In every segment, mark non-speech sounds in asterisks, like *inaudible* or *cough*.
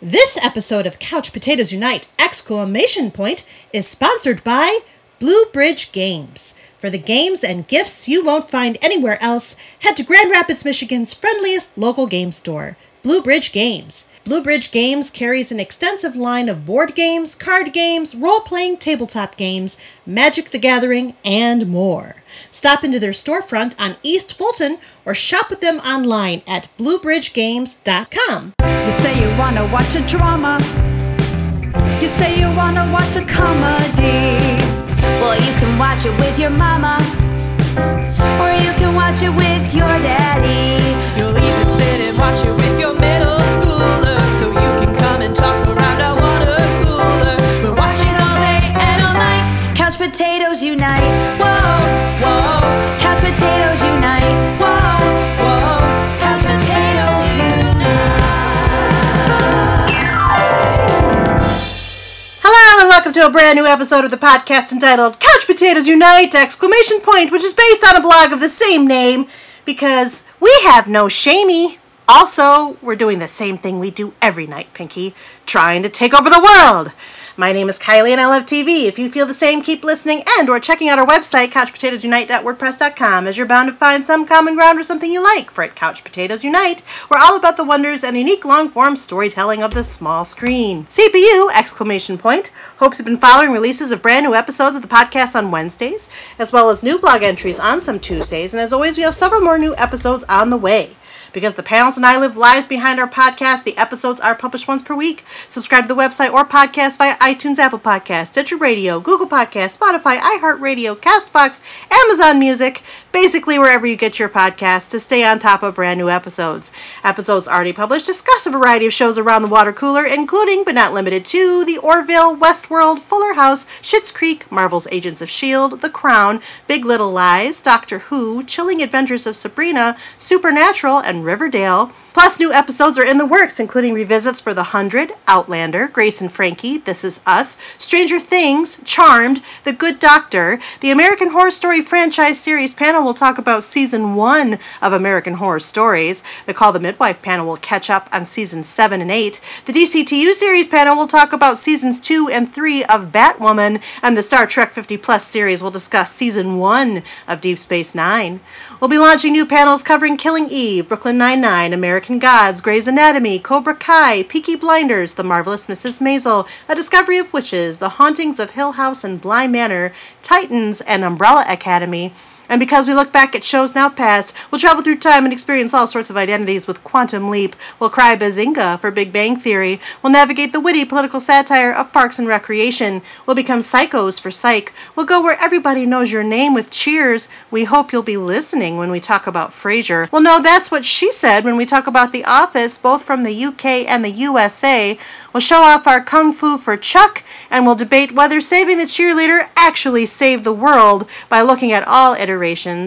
This episode of Couch Potatoes Unite! Exclamation point is sponsored by Blue Bridge Games. For the games and gifts you won't find anywhere else, head to Grand Rapids, Michigan's friendliest local game store, Blue Bridge Games. Blue Bridge Games carries an extensive line of board games, card games, role playing tabletop games, Magic the Gathering, and more. Stop into their storefront on East Fulton or shop with them online at bluebridgegames.com. You say you wanna watch a drama. You say you wanna watch a comedy. Well, you can watch it with your mama. Or you can watch it with your daddy. You'll even sit and watch it with your middle schooler so you can come and talk around a water cooler. We're watching all day and all night. Couch potatoes unite. Whoa, to a brand new episode of the podcast entitled Couch Potatoes Unite! Exclamation point, which is based on a blog of the same name because we have no shamey. Also, we're doing the same thing we do every night, Pinky, trying to take over the world. My name is Kylie and I love TV. If you feel the same, keep listening and or checking out our website, couchpotatoesunite.wordpress.com, as you're bound to find some common ground or something you like. For at Couch Potatoes Unite, we're all about the wonders and the unique long-form storytelling of the small screen. CPU, exclamation point, hopes you've been following releases of brand new episodes of the podcast on Wednesdays, as well as new blog entries on some Tuesdays, and as always, we have several more new episodes on the way. Because the panels and I live lives behind our podcast, the episodes are published once per week. Subscribe to the website or podcast via iTunes, Apple Podcasts, Stitcher Radio, Google Podcasts, Spotify, iHeartRadio, Castbox, Amazon Music, basically wherever you get your podcasts to stay on top of brand new episodes. Episodes already published discuss a variety of shows around the water cooler, including but not limited to The Orville, Westworld, Fuller House, Schitt's Creek, Marvel's Agents of S.H.I.E.L.D., The Crown, Big Little Lies, Doctor Who, Chilling Adventures of Sabrina, Supernatural, and Riverdale. Plus, new episodes are in the works, including revisits for The Hundred, Outlander, Grace and Frankie, This Is Us, Stranger Things, Charmed, The Good Doctor. The American Horror Story franchise series panel will talk about season one of American Horror Stories. The Call the Midwife panel will catch up on seasons seven and eight. The DCTU series panel will talk about seasons two and three of Batwoman, and the Star Trek 50 Plus series will discuss season one of Deep Space Nine. We'll be launching new panels covering Killing Eve, Brooklyn Nine-Nine, American Gods, Grey's Anatomy, Cobra Kai, Peaky Blinders, The Marvelous Mrs. Maisel, A Discovery of Witches, The Hauntings of Hill House and Bly Manor, Titans, and Umbrella Academy. And because we look back at shows now past, we'll travel through time and experience all sorts of identities with Quantum Leap. We'll cry Bazinga for Big Bang Theory. We'll navigate the witty political satire of Parks and Recreation. We'll become psychos for Psych. We'll go where everybody knows your name with Cheers. We hope you'll be listening when we talk about Frasier. Well, no, that's what she said when we talk about The Office, both from the UK and the USA. We'll show off our kung fu for Chuck, and we'll debate whether saving the cheerleader actually saved the world by looking at all iterations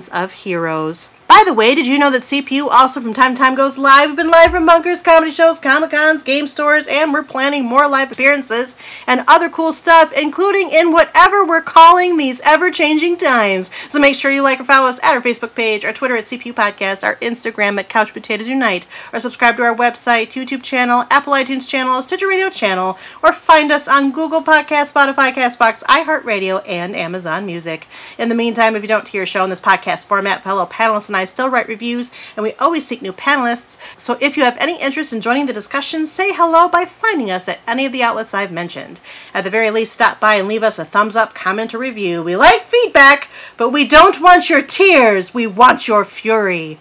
of heroes. By the way, did you know that CPU also from time to time goes live? We've been live from bunkers, comedy shows, comic cons, game stores, and we're planning more live appearances and other cool stuff, including in whatever we're calling these ever changing times. So make sure you like or follow us at our Facebook page, our Twitter at CPU Podcast, our Instagram at Couch Potatoes Unite, or subscribe to our website, YouTube channel, Apple iTunes channel, Stitcher Radio channel, or find us on Google Podcast, Spotify, Castbox, iHeartRadio, and Amazon Music. In the meantime, if you don't hear a show in this podcast format, fellow panelists and I still write reviews, and we always seek new panelists. So if you have any interest in joining the discussion, say hello by finding us at any of the outlets I've mentioned. At the very least, stop by and leave us a thumbs up, comment, or review. We like feedback, but we don't want your tears. We want your fury.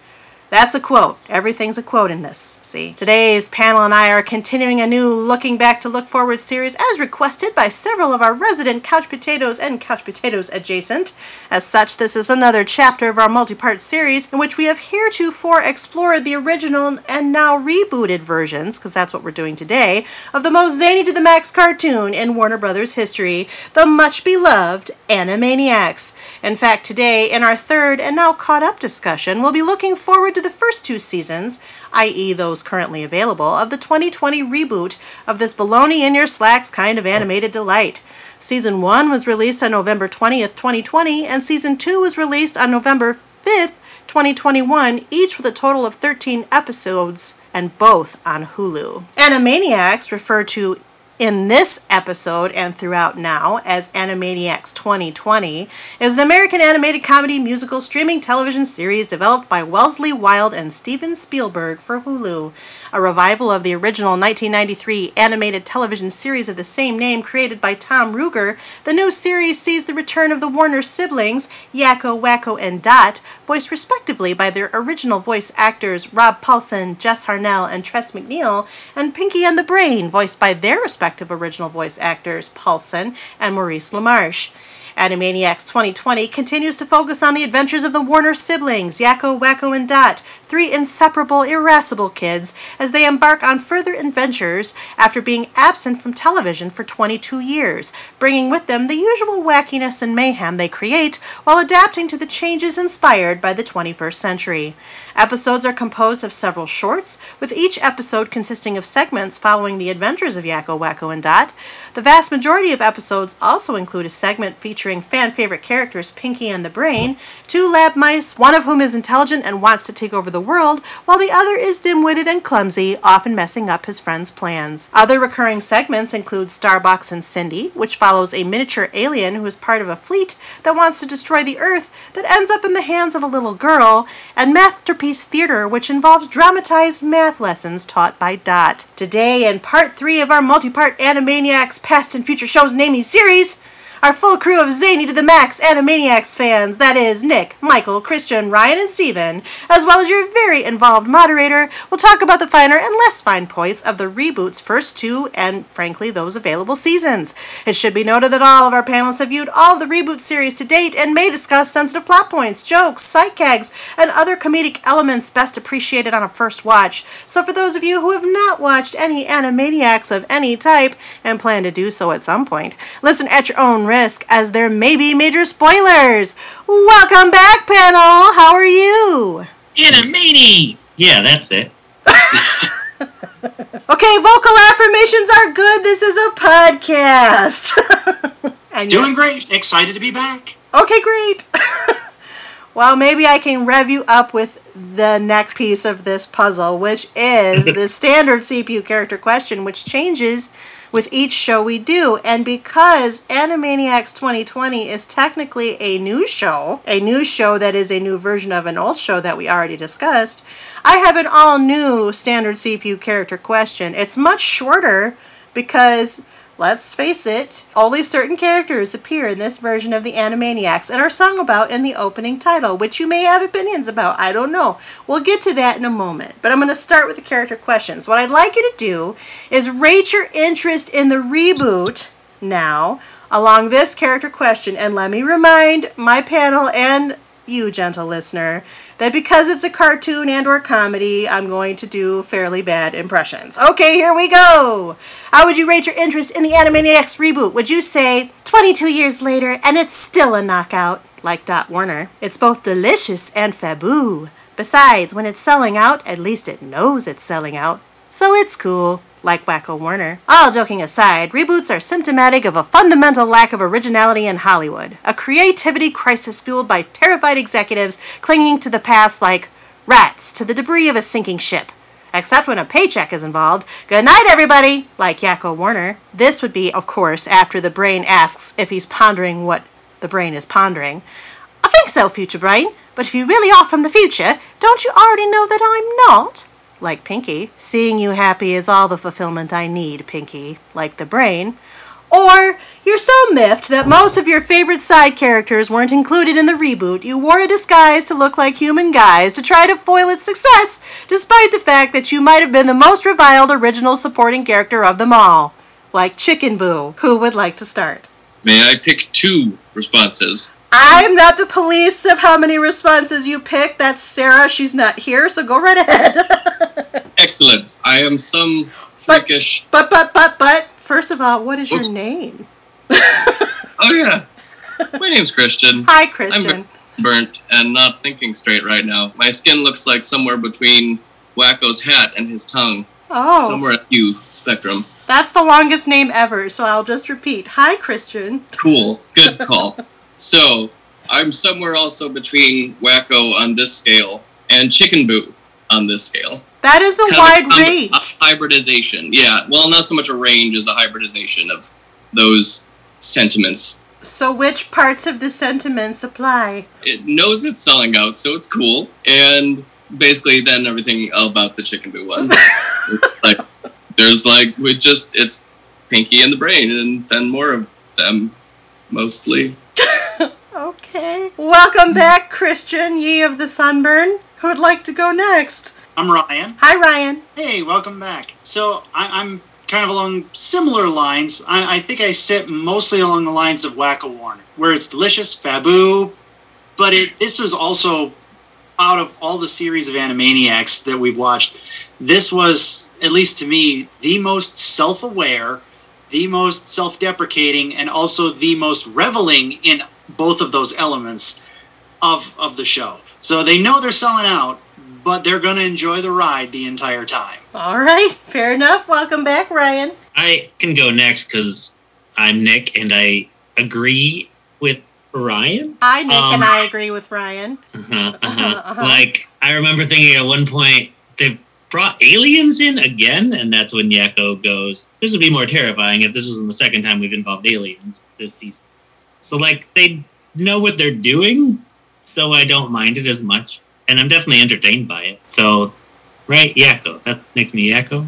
That's a quote. Everything's a quote in this. See? Today's panel and I are continuing a new Looking Back to Look Forward series as requested by several of our resident Couch Potatoes and Couch Potatoes adjacent. As such, this is another chapter of our multi part series in which we have heretofore explored the original and now rebooted versions, because that's what we're doing today, of the most zany to the max cartoon in Warner Brothers history, the much beloved Animaniacs. In fact, today, in our third and now caught up discussion, we'll be looking forward to the first two seasons, i.e., those currently available, of the 2020 reboot of this baloney in your slacks kind of animated delight. Season 1 was released on November 20th, 2020, and Season 2 was released on November 5th, 2021, each with a total of 13 episodes, and both on Hulu. Animaniacs, referred to in this episode and throughout now as Animaniacs 2020, is an American animated comedy musical streaming television series developed by Wellesley Wild and Steven Spielberg for Hulu. A revival of the original 1993 animated television series of the same name created by Tom Ruegger, the new series sees the return of the Warner siblings, Yakko, Wakko, and Dot, voiced respectively by their original voice actors Rob Paulsen, Jess Harnell, and Tress MacNeille, and Pinky and the Brain, voiced by their respective original voice actors Paulsen and Maurice LaMarche. Animaniacs 2020 continues to focus on the adventures of the Warner siblings, Yakko, Wakko, and Dot, three inseparable, irascible kids, as they embark on further adventures after being absent from television for 22 years, bringing with them the usual wackiness and mayhem they create while adapting to the changes inspired by the 21st century. Episodes are composed of several shorts, with each episode consisting of segments following the adventures of Yakko, Wakko, and Dot. The vast majority of episodes also include a segment featuring fan favorite characters Pinky and the Brain, two lab mice, one of whom is intelligent and wants to take over the world, while the other is dim witted and clumsy, often messing up his friends' plans. Other recurring segments include Starbox and Cindy, which follows a miniature alien who is part of a fleet that wants to destroy the Earth that ends up in the hands of a little girl, and Masterpiece Theater, which involves dramatized math lessons taught by Dot. Today, in part three of our multi part Animaniacs Past and Future Shows Namey series, our full crew of zany to the max Animaniacs fans, that is, Nick, Michael, Christian, Ryan, and Steven, as well as your very involved moderator, will talk about the finer and less fine points of the reboot's first two and, frankly, those available seasons. It should be noted that all of our panelists have viewed all of the reboot series to date and may discuss sensitive plot points, jokes, sight gags, and other comedic elements best appreciated on a first watch. So, for those of you who have not watched any Animaniacs of any type and plan to do so at some point, listen at your own risk as there may be major spoilers. Welcome back, panel. How are you? In a Animani! Yeah, that's it. *laughs* Okay, vocal affirmations are good. This is a podcast. *laughs* and Doing yet- great. Excited to be back. Okay, great. *laughs* well, maybe I can rev you up with the next piece of this puzzle, which is the standard CPU character question, which changes with each show we do. And because Animaniacs 2020 is technically a new show, a new show that is a new version of an old show that we already discussed, I have an all new standard CPU character question. It's much shorter because let's face it, only certain characters appear in this version of the Animaniacs and are sung about in the opening title, which you may have opinions about. I don't know. We'll get to that in a moment. But I'm going to start with the character questions. What I'd like you to do is rate your interest in the reboot now along this character question. And let me remind my panel and you, gentle listener, that because it's a cartoon and or comedy, I'm going to do fairly bad impressions. Okay, here we go. How would you rate your interest in the Animaniacs reboot? Would you say 22 years later and it's still a knockout, like Dot Warner? It's both delicious and faboo. Besides, when it's selling out, at least it knows it's selling out. So it's cool, like Wakko Warner. All joking aside, reboots are symptomatic of a fundamental lack of originality in Hollywood. A creativity crisis fueled by terrified executives clinging to the past like rats to the debris of a sinking ship. Except when a paycheck is involved. Good night, everybody! Like Yakko Warner. This would be, of course, after the brain asks if he's pondering what the brain is pondering. I think so, future brain. But if you really are from the future, don't you already know that I'm not? Like Pinky. Seeing you happy is all the fulfillment I need, Pinky. Like the brain. Or you're so miffed that most of your favorite side characters weren't included in the reboot, you wore a disguise to look like human guys to try to foil its success, despite the fact that you might have been the most reviled original supporting character of them all. Like Chicken Boo. Who would like to start? May I pick two responses? I'm not the police of how many responses you pick. That's Sarah. She's not here, so go right ahead. *laughs* Excellent. I am some freakish. but, but, but, but, first of all, what is your name? Oh yeah. My name's Christian. *laughs* Hi, Christian. I'm burnt and not thinking straight right now. My skin looks like somewhere between Wakko's hat and his tongue. Oh, Somewhere at you spectrum. that's the longest name ever, so I'll just repeat. Hi, Christian. Cool. Good *laughs* call. so, I'm somewhere also between Wakko on this scale and Chicken Boo on this scale. That is a Kind of wide range. A hybridization. Yeah. Well, not so much a range as a hybridization of those sentiments. So, which parts of the sentiments apply? It knows it's selling out, so it's cool. And basically, then everything about the Chicken Boo one. *laughs* Like, there's like, we just, it's Pinky and the Brain, and then more of them, mostly. *laughs* Okay. Welcome back, Christian, ye of the sunburn. Who would like to go next? I'm Ryan. Hi, Ryan. Hey, welcome back. So I, I'm kind of along similar lines. I, I think I sit mostly along the lines of Wakko Warner, where it's delicious, Fabu, but it this is also out of all the series of Animaniacs that we've watched. This was, at least to me, the most self-aware, the most self-deprecating, and also the most reveling in both of those elements of of the show. So they know they're selling out, but they're going to enjoy the ride the entire time. All right. Fair enough. Welcome back, Ryan. I can go next because I'm Nick and I agree with Ryan. I, Nick, and Um, I agree with Ryan. Uh-huh, Uh-huh, uh-huh. uh-huh. Like, I remember thinking at one point, they brought aliens in again, and that's when Yakko goes, This would be more terrifying if this wasn't the second time we've involved aliens this season. So, like, they know what they're doing, so I don't mind it as much. And I'm definitely entertained by it. So, right, Yakko. That makes me Yakko.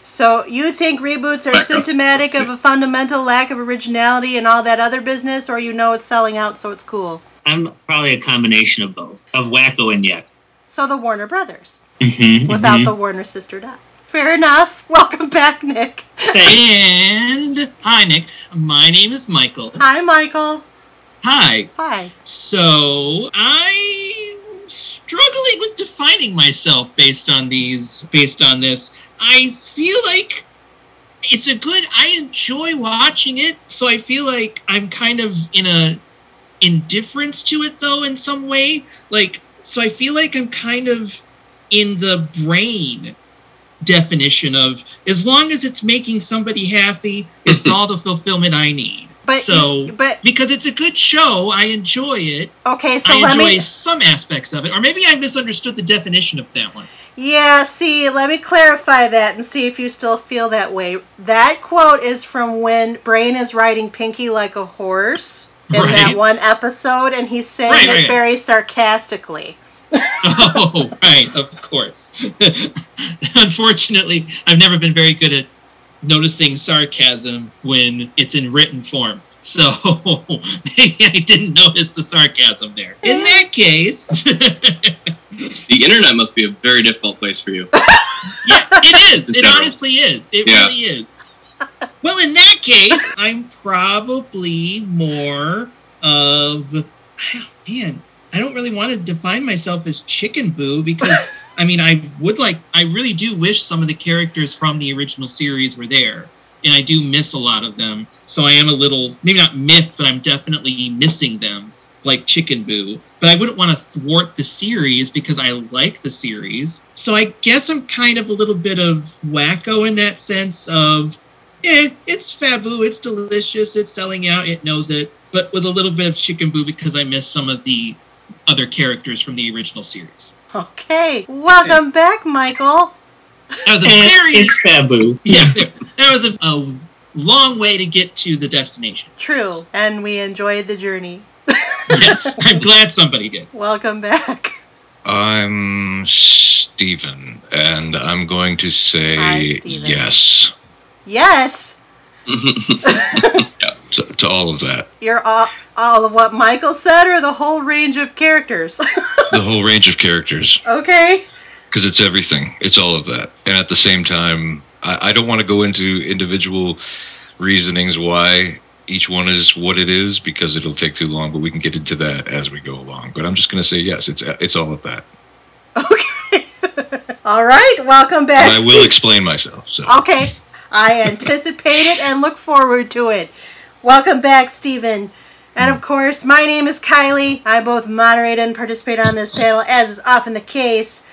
So, you think reboots are Back symptomatic of a fundamental lack of originality and all that other business, or you know it's selling out, so it's cool? I'm probably a combination of both, of Wakko and Yakko. So, the Warner Brothers, Mhm, without mhm. the Warner sister dot. Fair enough. *laughs* Welcome back, Nick. And hi, Nick. My name is Michael. Hi, Michael. Hi. Hi. So I'm struggling with defining myself based on these. Based on this, I feel like it's a good. I enjoy watching it, so I feel like I'm kind of in a indifference to it, though, in some way. Like, so I feel like I'm kind of in the brain definition of as long as it's making somebody happy, it's *laughs* all the fulfillment I need. But So- but Because it's a good show, I enjoy it. okay, so I let enjoy me some aspects of it, or maybe I misunderstood the definition of that one. Yeah, see, let me clarify that and see if you still feel that way. That quote is from when Brain is riding Pinky like a horse in that one episode, and he's saying Right, it right. very sarcastically. *laughs* oh, right, of course. *laughs* Unfortunately, I've never been very good at noticing sarcasm when it's in written form. So *laughs* maybe I didn't notice the sarcasm there. In that case, *laughs* The internet must be a very difficult place for you. *laughs* Yeah, it is. It General. honestly is. It Yeah. really is. Well, in that case, I'm probably more of. Man, I don't really want to define myself as Chicken Boo because, I mean, I would like. I really do wish some of the characters from the original series were there. And I do miss a lot of them. So I am a little, maybe not myth, but I'm definitely missing them, like Chicken Boo. But I wouldn't want to thwart the series because I like the series. So I guess I'm kind of a little bit of wakko in that sense of, eh, it's Fabu, it's delicious, it's selling out, it knows it, but with a little bit of Chicken Boo because I miss some of the other characters from the original series. Okay, welcome back, Michael. That was a And very it's Fabu. *laughs* yeah, *laughs* that was a, a long way to get to the destination. True, and we enjoyed the journey. *laughs* Yes, I'm glad somebody did. Welcome back. I'm Stephen, and I'm going to say Steven. yes Yes, to, to all of that. you're all, all of what Michael said, or the whole range of characters. *laughs* The whole range of characters, okay. because it's everything. It's all of that. And at the same time, I, I don't want to go into individual reasonings why each one is what it is, because it'll take too long. But we can get into that as we go along. But I'm just going to say yes. It's it's all of that. Okay. *laughs* all right, welcome back. And I will explain myself. So Okay, I anticipate it and look forward to it. Welcome back, Stephen. And of course, my name is Kylie. I both moderate and participate on this panel, as is often the case.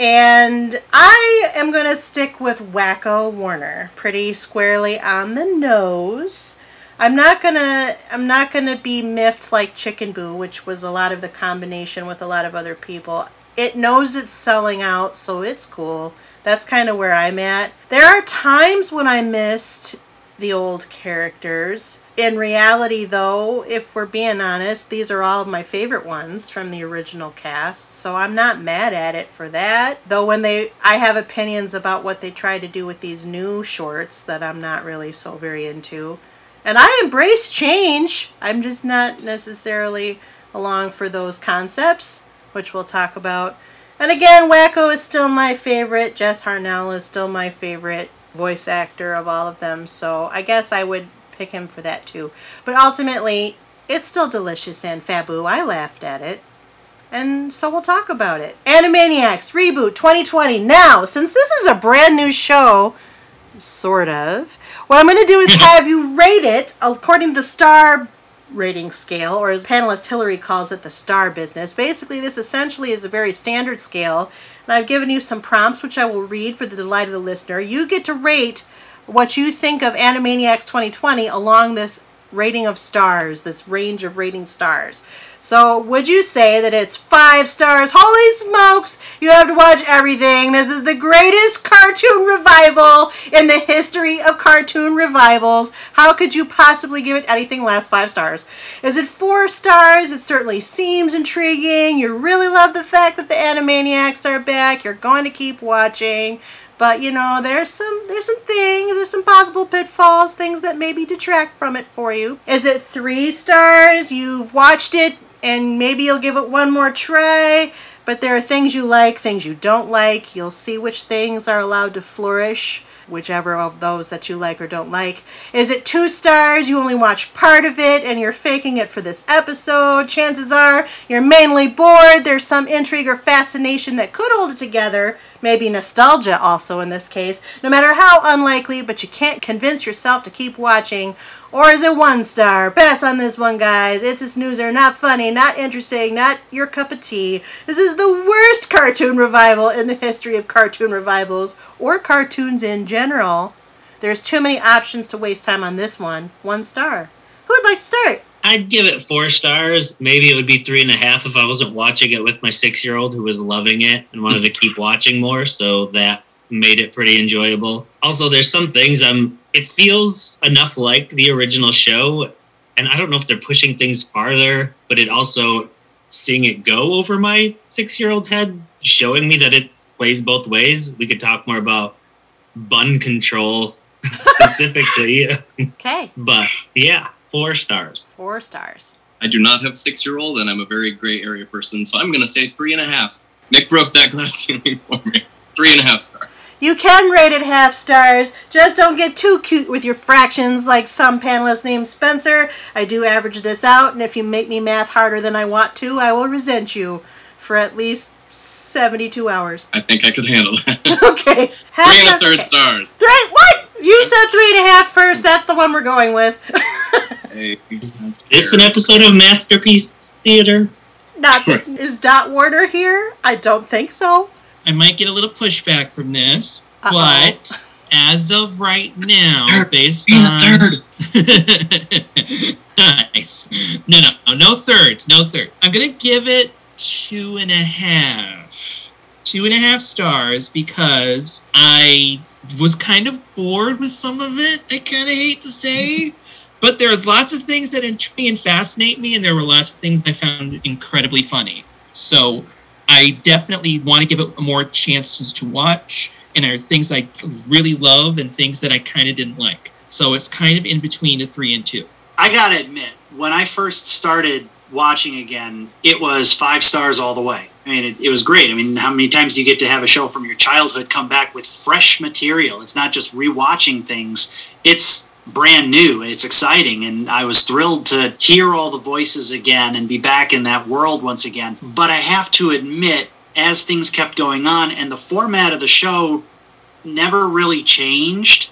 And I am going to stick with Wakko Warner, pretty squarely on the nose. I'm not gonna I'm not gonna be miffed like Chicken Boo, which was a lot of the combination with a lot of other people. It knows it's selling out, so it's cool. That's kind of where I'm at. There are times when I missed the old characters. In reality, though, if we're being honest, these are all of my favorite ones from the original cast, so I'm not mad at it for that. Though when they I have opinions about what they try to do with these new shorts that I'm not really so very into. And I embrace change. I'm just not necessarily along for those concepts, which we'll talk about. And again, Wakko is still my favorite. Jess Harnell is still my favorite voice actor of all of them, so I guess I would pick him for that too. But ultimately, it's still delicious and Fabu. I laughed at it. And so we'll talk about it. Animaniacs Reboot 2020. Now, since this is a brand new show, sort of, what I'm going to do is *laughs* have you rate it according to the star rating scale, or as panelist Hillary calls it, the star business. Basically, this essentially is a very standard scale, and I've given you some prompts which I will read for the delight of the listener. You get to rate what you think of Animaniacs 2020 along this rating of stars, this range of rating stars. So, would you say that it's five stars? Holy smokes! You have to watch everything. This is the greatest cartoon revival in the history of cartoon revivals. How could you possibly give it anything less five stars? Is it four stars? It certainly seems intriguing. You really love the fact that the Animaniacs are back. You're going to keep watching. But you know, there's some there's some things, there's some possible pitfalls, things that maybe detract from it for you. Is it three stars? You've watched it and maybe you'll give it one more try. But there are things you like, things you don't like. You'll see which things are allowed to flourish, whichever of those that you like or don't like. Is it two stars? You only watch part of it and you're faking it for this episode. Chances are you're mainly bored. There's some intrigue or fascination that could hold it together. Maybe nostalgia also in this case. No matter how unlikely, but you can't convince yourself to keep watching. Or is it one star? Pass on this one, guys. It's a snoozer. Not funny, not interesting, not your cup of tea. This is the worst cartoon revival in the history of cartoon revivals, or cartoons in general. There's too many options to waste time on this one. One star. Who would like to start? I'd give it four stars. Maybe it would be three and a half if I wasn't watching it with my six year old who was loving it and wanted to keep watching more. So that made it pretty enjoyable. Also, there's some things I'm. It feels enough like the original show, and I don't know if they're pushing things farther, but it also seeing it go over my six year old head, showing me that it plays both ways. We could talk more about bun control *laughs* specifically, Okay, but yeah, four stars. four stars. I do not have six year old, and I'm a very gray area person, so I'm going to say three and a half. Nick broke that glass *laughs* ceiling for me. Three and a half stars. You can rate it half stars. Just don't get too cute with your fractions like some panelist named Spencer. I do average this out, and if you make me math harder than I want to, I will resent you for at least 72 hours. I think I could handle that. *laughs* *laughs* Okay. Half three and a third okay. stars. Three, what? You said three and a half first. That's the one we're going with. *laughs* Hey, that's an episode of Masterpiece Theater? Not is Dot Warner here? I don't think so. I might get a little pushback from this, Uh-oh. but as of right now, Third. based on third. *laughs* nice, no, no, no thirds, no third. I'm gonna give it two and a half, two and a half stars because I was kind of bored with some of it. I kind of hate to say. But there's lots of things that intrigue me and fascinate me, and there were lots of things I found incredibly funny. So I definitely want to give it more chances to watch, and there are things I really love and things that I kind of didn't like. So it's kind of in between a three and two. I gotta admit, when I first started watching again, it was five stars all the way. I mean, it, it was great. I mean, how many times do you get to have a show from your childhood come back with fresh material? It's not just rewatching things, it's brand new. It's exciting. And I was thrilled to hear all the voices again and be back in that world once again. But I have to admit, as things kept going on and the format of the show never really changed,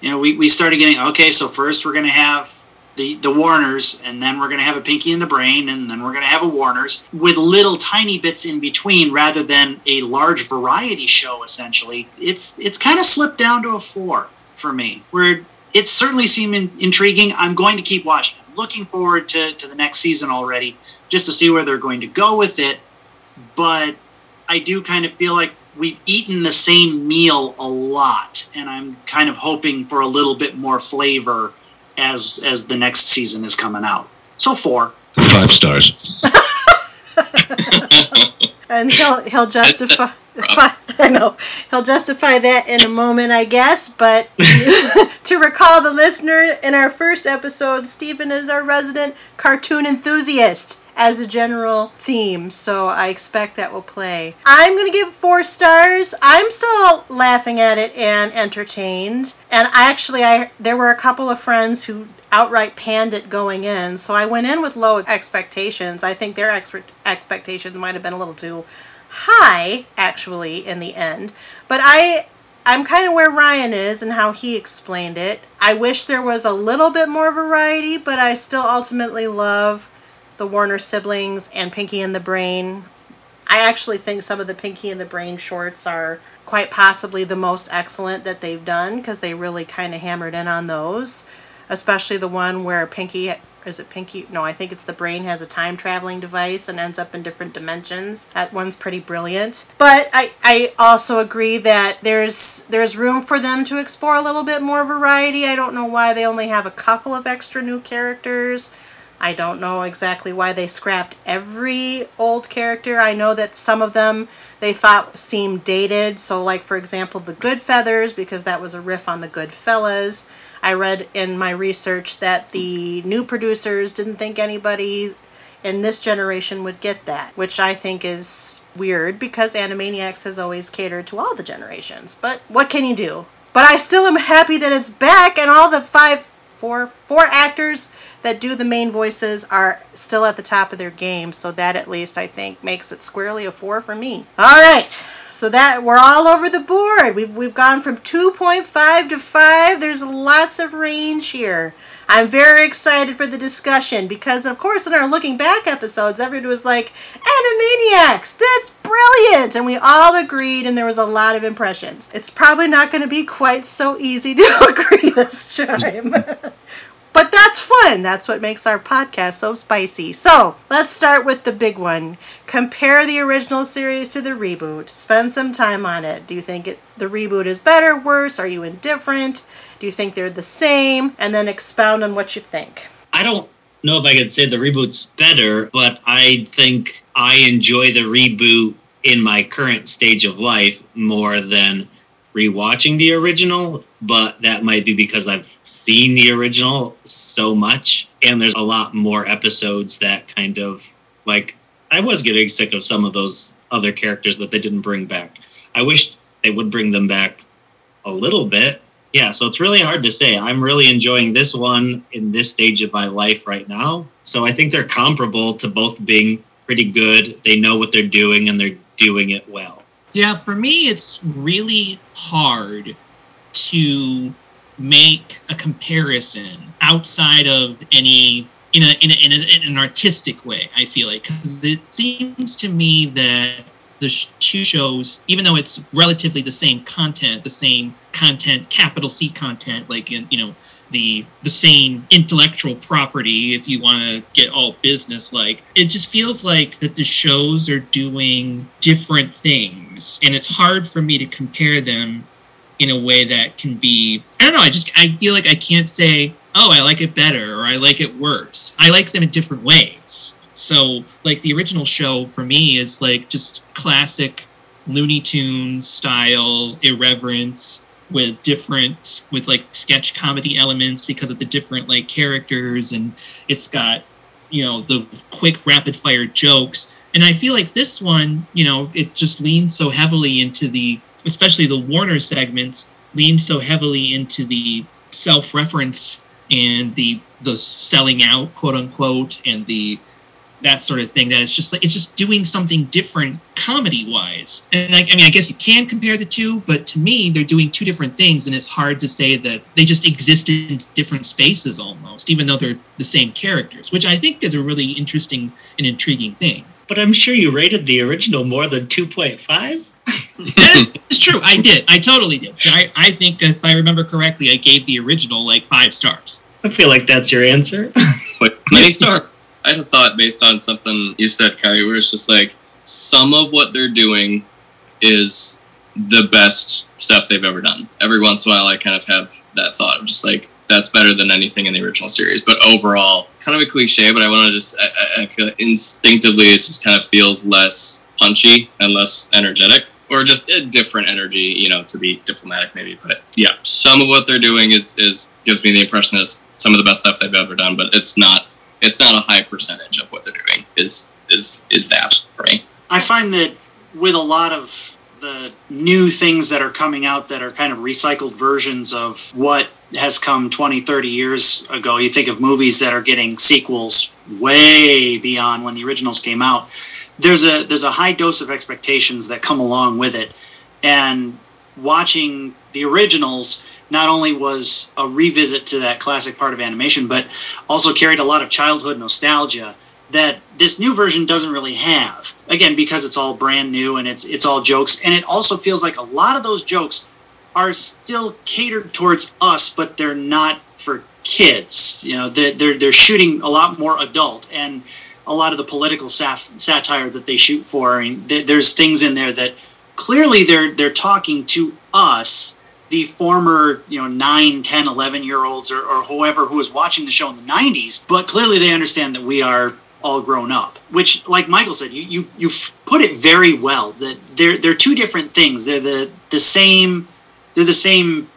you know, we, we started getting okay. So first we're going to have the the Warners, and then we're going to have a Pinky in the Brain, and then we're going to have a Warners with little tiny bits in between, rather than a large variety show. Essentially, it's it's kind of slipped down to a four for me. Where it certainly seemed in- intriguing. I'm going to keep watching. I'm looking forward to, to the next season already, just to see where they're going to go with it. But I do kind of feel like we've eaten the same meal a lot, and I'm kind of hoping for a little bit more flavor as as the next season is coming out. So four. Five stars. *laughs* and he'll he'll justify. *laughs* I know he'll justify that in a moment, I guess. But *laughs* to recall the listener, in our first episode, Stephen is our resident cartoon enthusiast as a general theme. So I expect that will play. I'm gonna give four stars. I'm still laughing at it and entertained. And I actually, I there were a couple of friends who outright panned it going in. So I went in with low expectations. I think their expert expectations might have been a little too high actually in the end. But I I'm kind of where Ryan is and how he explained it. I wish there was a little bit more variety, but I still ultimately love the Warner siblings and Pinky and the Brain. I actually think some of the Pinky and the Brain shorts are quite possibly the most excellent that they've done because they really kind of hammered in on those especially the one where Pinky is it Pinky? No, I think it's the brain has a time traveling device and ends up in different dimensions. That one's pretty brilliant. But I, I also agree that there's there's room for them to explore a little bit more variety. I don't know why they only have a couple of extra new characters. I don't know exactly why they scrapped every old character. I know that some of them they thought seemed dated. So, like for example, the Good Feathers, because that was a riff on the Good Fellas. I read in my research that the new producers didn't think anybody in this generation would get that, which I think is weird because Animaniacs has always catered to all the generations. But what can you do? But I still am happy that it's back and all the five, four, four actors that do the main voices are still at the top of their game. So that at least I think makes it squarely a four for me. All right. So that we're all over the board. We've, we've gone from 2.5 to 5. There's lots of range here. I'm very excited for the discussion because, of course, in our looking back episodes, everyone was like, Animaniacs, that's brilliant! And we all agreed, and there was a lot of impressions. It's probably not going to be quite so easy to *laughs* agree this time. *laughs* But that's fun. That's what makes our podcast so spicy. So let's start with the big one. Compare the original series to the reboot. Spend some time on it. Do you think it, the reboot is better, worse? Are you indifferent? Do you think they're the same? And then expound on what you think. I don't know if I could say the reboot's better, but I think I enjoy the reboot in my current stage of life more than rewatching the original, but that might be because I've seen the original so much and there's a lot more episodes that kind of like I was getting sick of some of those other characters that they didn't bring back. I wish they would bring them back a little bit. Yeah, so it's really hard to say. I'm really enjoying this one in this stage of my life right now. So I think they're comparable to both being pretty good. They know what they're doing and they're doing it well. Yeah, for me, it's really hard to make a comparison outside of any in a in, a, in, a, in an artistic way. I feel like because it seems to me that the two shows, even though it's relatively the same content, the same content, capital C content, like in you know the the same intellectual property if you want to get all business like it just feels like that the shows are doing different things and it's hard for me to compare them in a way that can be i don't know i just i feel like i can't say oh i like it better or i like it worse. I like them in different ways. So like the original show for me is like just classic looney tunes style irreverence with different with like sketch comedy elements because of the different like characters. And it's got you know the quick rapid fire jokes and i feel like this one you know it just leans so heavily into the especially the warner segments leans so heavily into the self-reference and the the selling out quote unquote and the that sort of thing that it's just like it's just doing something different comedy wise and I mean i guess you can compare the two but to me they're doing two different things and it's hard to say that they just exist in different spaces almost even though they're the same characters which i think is a really interesting and intriguing thing But I'm sure you rated the original more than 2.5. it's true. I did. I totally did. I, I think if I remember correctly, I gave the original like five stars. I feel like that's your answer. *laughs* But many star. I had a thought based on something you said, Kylie, where it's just like some of what they're doing is the best stuff they've ever done. Every once in a while, I kind of have that thought of just like that's better than anything in the original series. But overall, kind of a cliche. But I want to just I, I- feel like instinctively it just kind of feels less punchy and less energetic. Or just a different energy, you know, to be diplomatic, maybe. But yeah, some of what they're doing is, is gives me the impression it's some of the best stuff they've ever done. But it's not it's not a high percentage of what they're doing. Is is is that for me? I find that with a lot of the new things that are coming out that are kind of recycled versions of what has come 20, 30 years ago, you think of movies that are getting sequels way beyond when the originals came out. There's a there's a high dose of expectations that come along with it. And watching the originals not only was a revisit to that classic part of animation, but also carried a lot of childhood nostalgia that this new version doesn't really have. Again, because it's all brand new and it's it's all jokes, and it also feels like a lot of those jokes are still catered towards us, but they're not for kids. You know, they're they're, shooting a lot more adult, and a lot of the political saf- satire that they shoot for. I mean, th- there's things in there that clearly they're they're talking to us the former you know 9 10 11 year olds or, or whoever who was watching the show in the 90s but clearly they understand that we are all grown up which like michael said you you, you put it very well that they're they're two different things they're the the same they're the same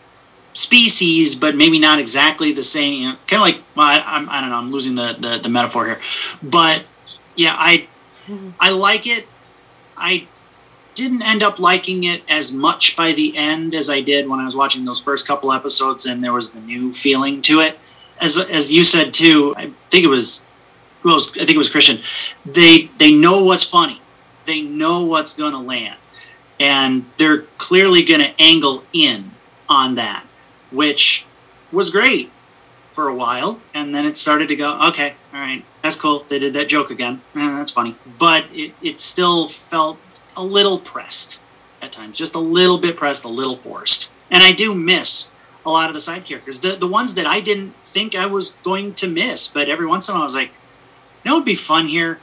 species but maybe not exactly the same you know, kind of like well, I, I'm, I don't know i'm losing the, the the metaphor here but yeah i i like it i didn't end up liking it as much by the end as I did when I was watching those first couple episodes, and there was the new feeling to it. As as you said too, I think it was, else? I think it was Christian. They they know what's funny, they know what's gonna land, and they're clearly gonna angle in on that, which was great for a while, and then it started to go, okay, all right, that's cool. They did that joke again. Eh, that's funny, but it it still felt a little pressed at times, just a little bit pressed, a little forced. And I do miss a lot of the side characters, the the ones that I didn't think I was going to miss, but every once in a while I was like, you it'd be fun here,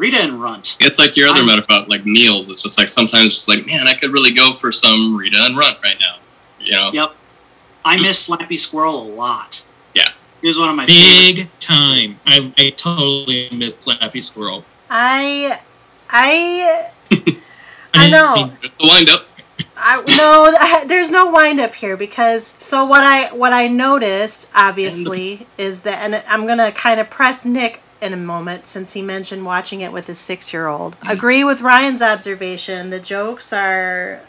Rita and Runt. It's like your other I'm- metaphor, like meals. It's just like sometimes just like, man, I could really go for some Rita and Runt right now. You know? Yep, I miss Slappy Squirrel a lot. Yeah. he was one of my favorite. Big time. I, I totally miss Slappy Squirrel. I, I, *laughs* I know. The wind up. I no, I, *laughs* there's no wind up here because so what I what I noticed obviously is that, and I'm gonna kind of press Nick in a moment since he mentioned watching it with his six year old. Mm-hmm. Agree with Ryan's observation. The jokes are,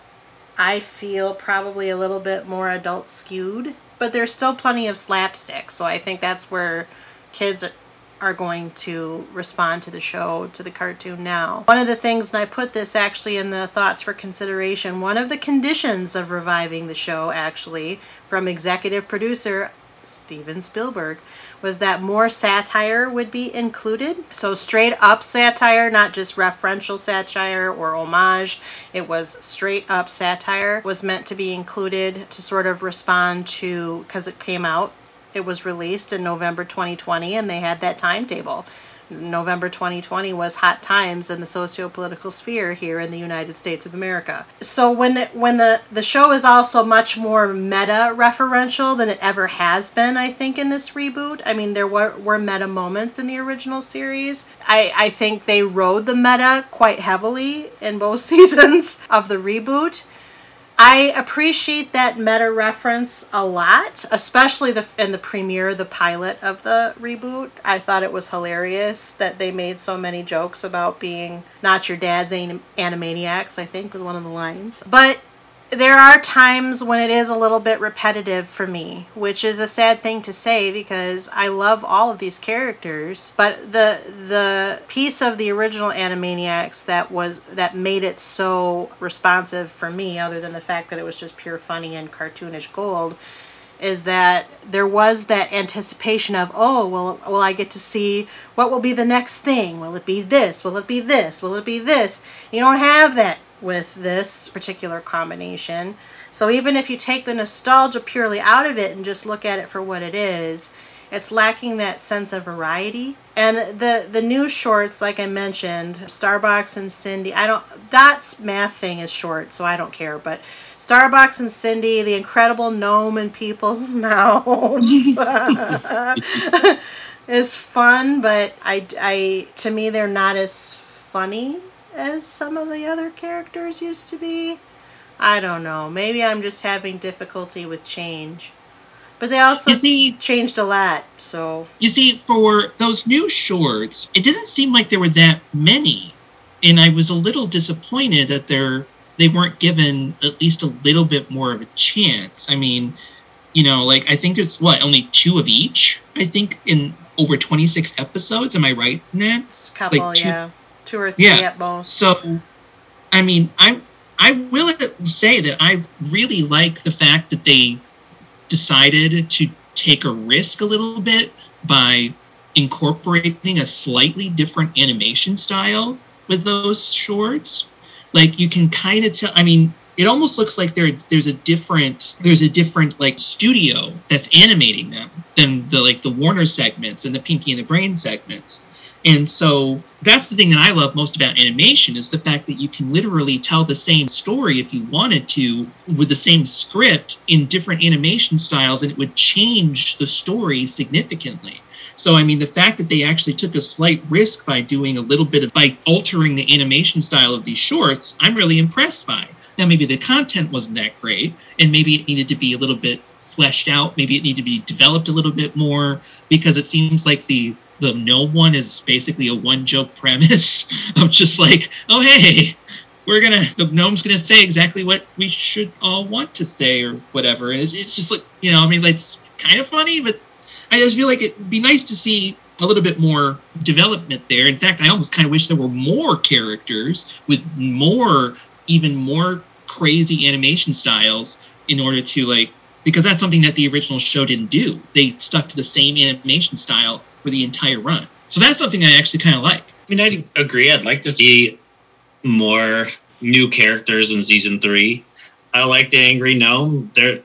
I feel, probably a little bit more adult skewed, but there's still plenty of slapstick. So I think that's where kids are, are going to respond to the show, to the cartoon now. One of the things, and I put this actually in the thoughts for consideration, one of the conditions of reviving the show, actually, from executive producer Steven Spielberg, was that more satire would be included. So straight up satire, not just referential satire or homage. It was straight up satire was meant to be included to sort of respond to because it came out it was released in November 2020 and they had that timetable. November 2020 was hot times in the socio-political sphere here in the United States of America. So when the, when the the show is also much more meta referential than it ever has been, I think in this reboot. I mean there were were meta moments in the original series. I I think they rode the meta quite heavily in both *laughs* seasons of the reboot. I appreciate that meta reference a lot, especially the in the premiere, the pilot of the reboot. I thought it was hilarious that they made so many jokes about being not your dad's anim- animaniacs. I think was one of the lines, but there are times when it is a little bit repetitive for me, which is a sad thing to say because I love all of these characters, but the the piece of the original Animaniacs that was that made it so responsive for me other than the fact that it was just pure funny and cartoonish gold is that there was that anticipation of oh well will I get to see what will be the next thing? Will it be this? Will it be this? Will it be this? You don't have that with this particular combination. So even if you take the nostalgia purely out of it and just look at it for what it is, it's lacking that sense of variety. And the the new shorts, like I mentioned, Starbox and Cindy. I don't Dot's math thing is short, so I don't care. But Starbox and Cindy, the incredible gnome in people's *laughs* mouths, *laughs* *laughs* is fun. But I, I to me they're not as funny as some of the other characters used to be. I don't know. Maybe I'm just having difficulty with change. But they also You see, changed a lot, so You see, for those new shorts, it didn't seem like there were that many, and I was a little disappointed that they're they weren't given at least a little bit more of a chance. I mean, you know, like I think there's what only two of each. I think in over 26 episodes. Am I right in that? couple, Like two- yeah, two or three Yeah. at most. So, I mean, I I will say that I really like the fact that they decided to take a risk a little bit by incorporating a slightly different animation style with those shorts. Like you can kind of tell. I mean, it almost looks like there there's a different there's a different like studio that's animating them than the like the Warner segments and the Pinky and the Brain segments. And so that's the thing that I love most about animation is the fact that you can literally tell the same story if you wanted to with the same script in different animation styles and it would change the story significantly. So I mean the fact that they actually took a slight risk by doing a little bit of by altering the animation style of these shorts, I'm really impressed by. Now maybe the content wasn't that great and maybe it needed to be a little bit fleshed out, maybe it needed to be developed a little bit more because it seems like the the no one is basically a one joke premise *laughs* of just like, oh hey, we're gonna the gnome's gonna say exactly what we should all want to say or whatever. And it's, it's just like you know, I mean, it's kind of funny, but I just feel like it'd be nice to see a little bit more development there. In fact, I almost kind of wish there were more characters with more, even more crazy animation styles in order to like because that's something that the original show didn't do. They stuck to the same animation style for the entire run. So that's something I actually kind of like. I mean, I agree. I'd like to see more new characters in season three. I like the Angry Gnome. There,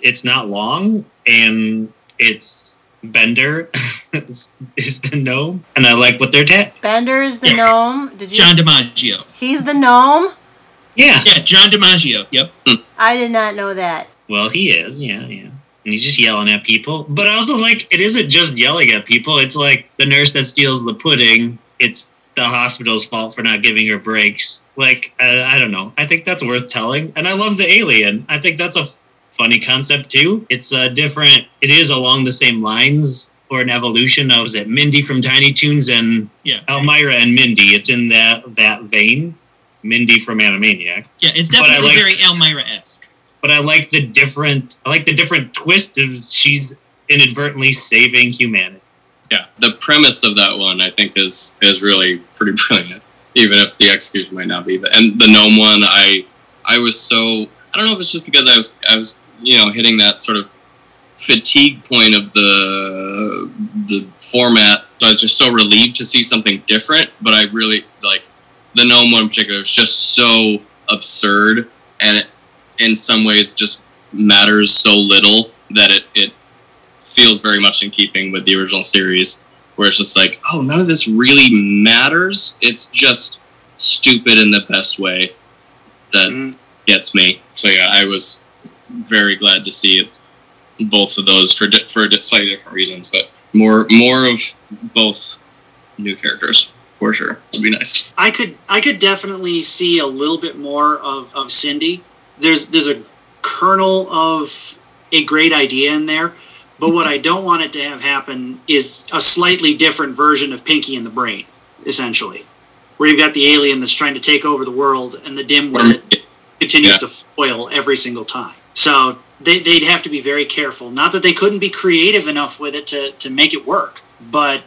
it's not long, and it's Bender is *laughs* is the gnome, and I like what they're ta- Bender is the Yeah. gnome. Did you? John DiMaggio. He's the gnome. Yeah, Yeah, John DiMaggio. Yep. Hmm. I did not know that. well, he is. Yeah, yeah. And he's just yelling at people. But I also like it isn't just yelling at people. It's like the nurse that steals the pudding. It's the hospital's fault for not giving her breaks. Like uh, I don't know. I think that's worth telling. And I love the alien. I think that's a funny concept too. It's a different. It is along the same lines or an evolution of is it Mindy from Tiny Toons and Yeah. Elmyra and Mindy. It's in that that vein. Mindy from Animaniac. Yeah, it's definitely like- very Elmyra esque. But I like the different. I like the different twist of she's inadvertently saving humanity. Yeah, the premise of that one I think is is really pretty *laughs* brilliant, even if the execution might not be. But and the gnome one, I I was so I don't know if it's just because I was I was you know hitting that sort of fatigue point of the the format. So I was just so relieved to see something different. But I really like the gnome one in particular. is just so absurd, and it in some ways just matters so little that it it feels very much in keeping with the original series, where it's just like, oh, none of this really matters. It's just stupid in the best way that Mm. gets me. So yeah, I was very glad to see it, both of those for di- for di- slightly different reasons, but more more of both new characters for sure would be nice. I could I could definitely see a little bit more of, of Cindy. There's there's a kernel of a great idea in there, but what I *laughs* don't want it to have happen is a slightly different version of Pinky and the Brain, essentially, where you've got the alien that's trying to take over the world and the dimwit continues Yeah. to foil every single time. So they, they'd have to be very careful. Not that they couldn't be creative enough with it to, to make it work, but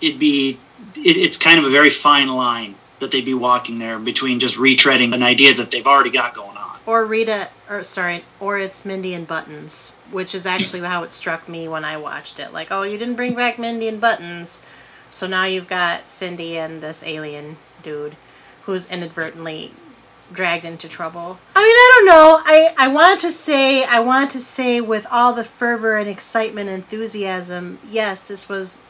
it'd be it, it's kind of a very fine line that they'd be walking there between just retreading an idea that they've already got going. Or Rita, or sorry, or it's Mindy and Buttons, which is actually how it struck me when I watched it. Like, oh, you didn't bring back Mindy and Buttons, so now you've got Cindy and this alien dude who's inadvertently dragged into trouble. I mean, I don't know. I I want to say I want to say with all the fervor and excitement and enthusiasm, yes, this was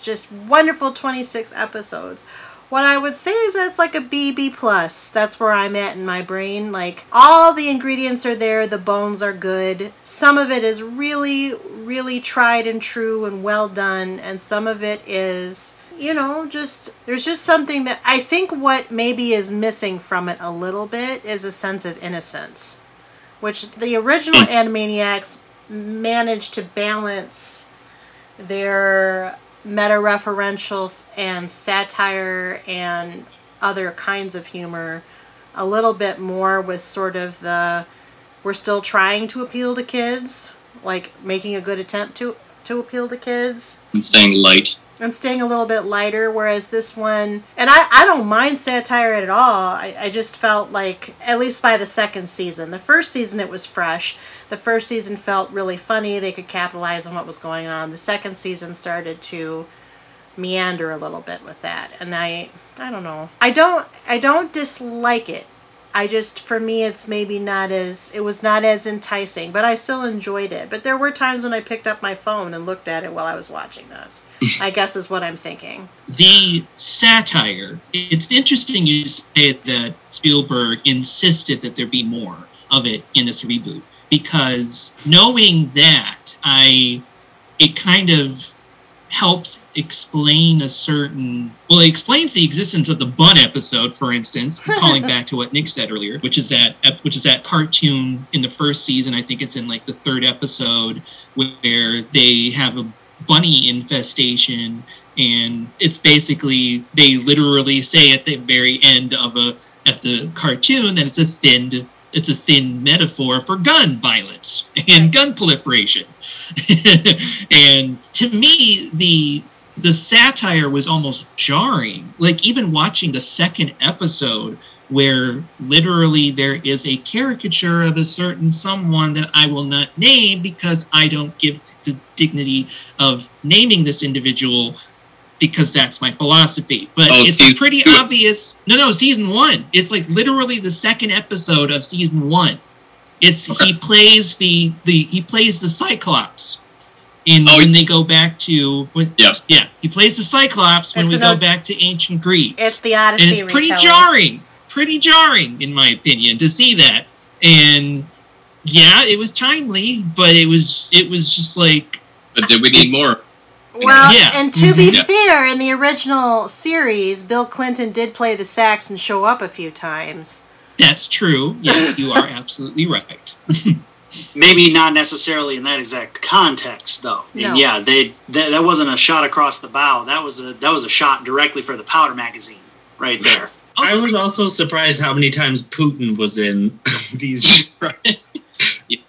just wonderful 26 episodes. What I would say is that it's like a B B plus. That's where I'm at in my brain. Like all the ingredients are there, the bones are good. Some of it is really, really tried and true and well done, and some of it is, you know, just there's just something that I think what maybe is missing from it a little bit is a sense of innocence, which the original hmm. Animaniacs managed to balance their meta referentials and satire and other kinds of humor a little bit more with sort of the we're still trying to appeal to kids like making a good attempt to to appeal to kids And staying light. and staying a little bit lighter whereas this one and i, I don't mind satire at all I, I just felt like at least by the second season the first season it was fresh the first season felt really funny. They could capitalize on what was going on. The second season started to meander a little bit with that and i i don't know. I don't i don't dislike it. I just for me it's maybe not as it was not as enticing but i still enjoyed it. But there were times when i picked up my phone and looked at it while i was watching this i *laughs* guess is what i'm thinking. The satire. It's interesting you say that Spielberg insisted that there be more of it in this reboot because knowing that, I it kind of helps explain a certain well it explains the existence of the bun episode for instance *laughs* calling back to what nick said earlier which is that which is that cartoon in the first season i think it's in like the third episode where they have a bunny infestation and it's basically they literally say at the very end of a at the cartoon that it's a thin it's a thin metaphor for gun violence and gun proliferation. *laughs* And to me the the satire was almost jarring. Like even watching the second episode where literally there is a caricature of a certain someone that I will not name because I don't give the dignity of naming this individual because that's my philosophy. But Oh, it's season pretty two. obvious. No, no, season one. It's like literally the second episode of season one. It's he plays the the he plays the Cyclops. In Oh, when they go back to when, Yeah. yeah he plays the Cyclops when It's we an go od- back to ancient Greece it's the and odyssey it's pretty retelling. jarring pretty jarring in my opinion to see that and yeah it was timely but it was it was just like But did we need more? Well, Yeah. and to mm-hmm. be Yeah. fair, in the original series, Bill Clinton did play the sax and show up a few times. that's true yes you are absolutely right *laughs* Maybe not necessarily in that exact context, though. No. And yeah, they that, that wasn't a shot across the bow. That was a that was a shot directly for the Powder magazine, right there. I was also surprised how many times Putin was in *laughs* these. *laughs*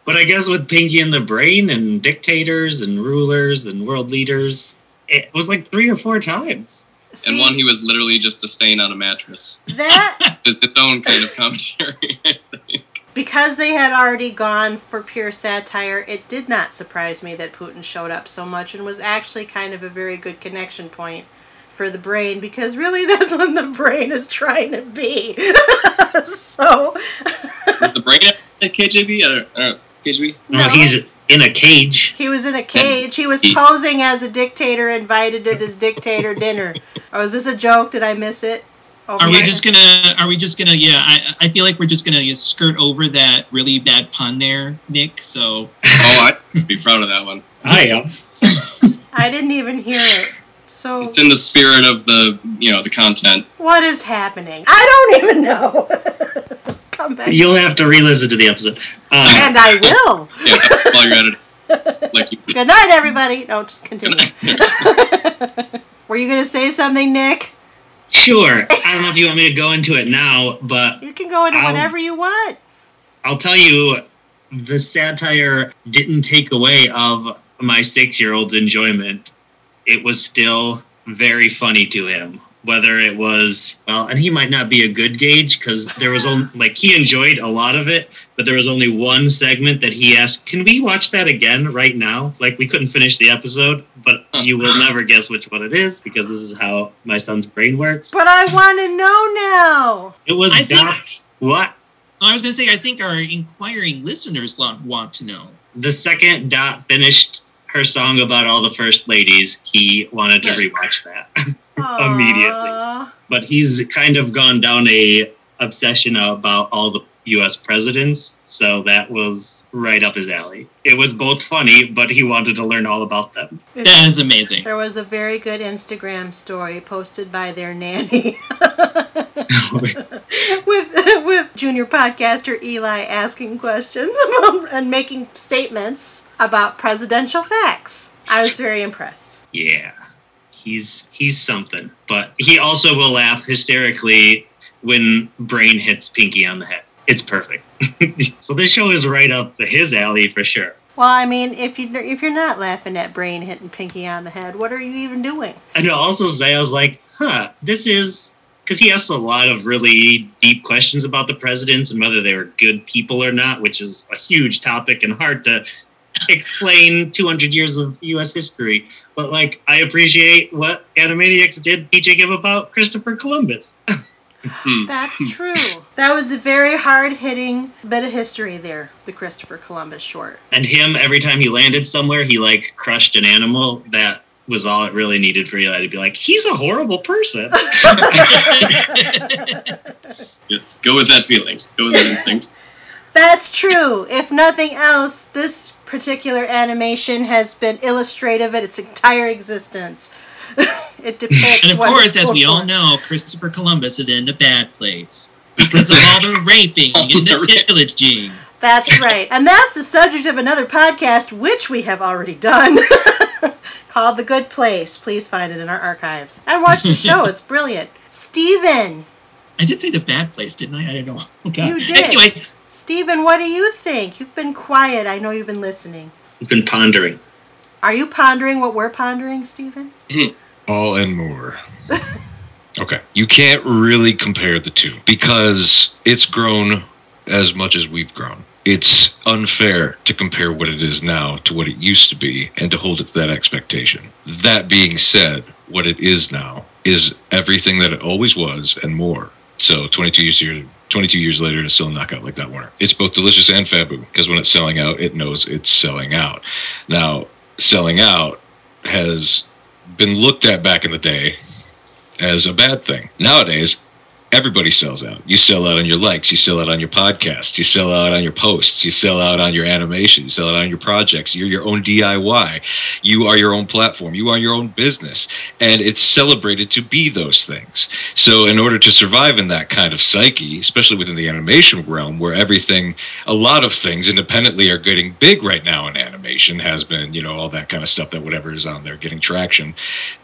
But I guess with Pinky and the Brain and dictators and rulers and world leaders, it was like three or four times. See, and one he was literally just a stain on a mattress. that *laughs* Is its own kind of commentary. *laughs* I think. because they had already gone for pure satire, it did not surprise me that Putin showed up so much and was actually kind of a very good connection point for the brain because really *laughs* that's what the brain is trying to be. *laughs* so Is the brain at KGB? I don't, KGB? No, No. he's in a cage. He was in a cage. He was posing as a dictator invited to this dictator dinner. *laughs* Oh, is this a joke? Did I miss it? Over are we here? just gonna are we just gonna yeah i i feel like we're just gonna just skirt over that really bad pun there nick so Oh, I'd be proud of that one. I am. I didn't even hear it. So It's in the spirit of the, you know, the content. what is happening? I don't *laughs* even know. *laughs* Come back. You'll have to re-listen to the episode. Um, and I will. *laughs* Yeah, while you're at it. Like you. Good night, everybody. No, just continue. Were you gonna say something, Nick? sure. I don't know if you want me to go into it now, but You can go into I'll- whatever you want. I'll tell you, the satire didn't take away of my six-year-old's enjoyment. It was still very funny to him. Whether it was well, and he might not be a good gauge because there was only like he enjoyed a lot of it, but there was only one segment that he asked, "Can we watch that again right now?" Like we couldn't finish the episode, but you will uh-huh. never guess which one it is because this is how my son's brain works. But I want to know now. It was I think- What? I was going to say, I think our inquiring listeners want to know. The second Dot finished her song about all the first ladies, he wanted to rewatch that. *laughs* Immediately. But he's kind of gone down a obsession about all the U.S. presidents, so that was right up his alley. It was both funny, but he wanted to learn all about them. That is amazing. There was a very good Instagram story posted by their nanny *laughs* with with junior podcaster Eli asking questions *laughs* and making statements about presidential facts. I was very impressed. yeah, he's he's something, but he also will laugh hysterically when Brain hits Pinky on the head. It's perfect. *laughs* so this show is right up his alley for sure. Well, I mean, if you if you're not laughing at Brain hitting Pinky on the head, what are you even doing? And also say, I was like, huh, this is because he asks a lot of really deep questions about the presidents and whether they were good people or not, which is a huge topic and hard to explain 200 years of U.S. history. But like, I appreciate what Animaniacs did teach him about Christopher Columbus. *laughs* Hmm. That's *laughs* true. That was a very hard hitting bit of history there, the Christopher Columbus short. And him, every time he landed somewhere, he like crushed an animal. That was all it really needed for Eli to be like, he's a horrible person. *laughs* Yes, go with that feeling. Go with that instinct. That's true. If nothing else, this particular animation has been illustrative in its entire existence. *laughs* it depicts *laughs* And of what course, as we going all know, Christopher Columbus is in a bad place because of all the raping All and the the pillaging. That's right. And that's the subject of another podcast, which we have already done, *laughs* called The Good Place. Please find it in our archives. And watch the show. It's brilliant. Steven, I did say the bad place, didn't I? I don't know. *laughs* Okay. You did. Anyway, Steven, what do you think? You've been quiet. I know you've been listening. He's been pondering. Are you pondering what we're pondering, Steven? Hmm. All and more. Okay. You can't really compare the two because it's grown as much as we've grown. It's unfair to compare what it is now to what it used to be and to hold it to that expectation. That being said, what it is now is everything that it always was and more. So 22 years later, 22 years later, it's still a knockout like that Warner. It's both delicious and fabu because when it's selling out, it knows it's selling out. Now, selling out has been looked at back in the day as a bad thing. Nowadays, everybody sells out. You sell out on your likes, you sell out on your podcast, you sell out on your posts, you sell out on your animation, you sell out on your projects. You're your own DIY. You are your own platform. You are your own business. And it's celebrated to be those things. So, in order to survive in that kind of psyche, especially within the animation realm, where everything, a lot of things independently are getting big right now in animation, has been, you know, all that kind of stuff that whatever is on there getting traction,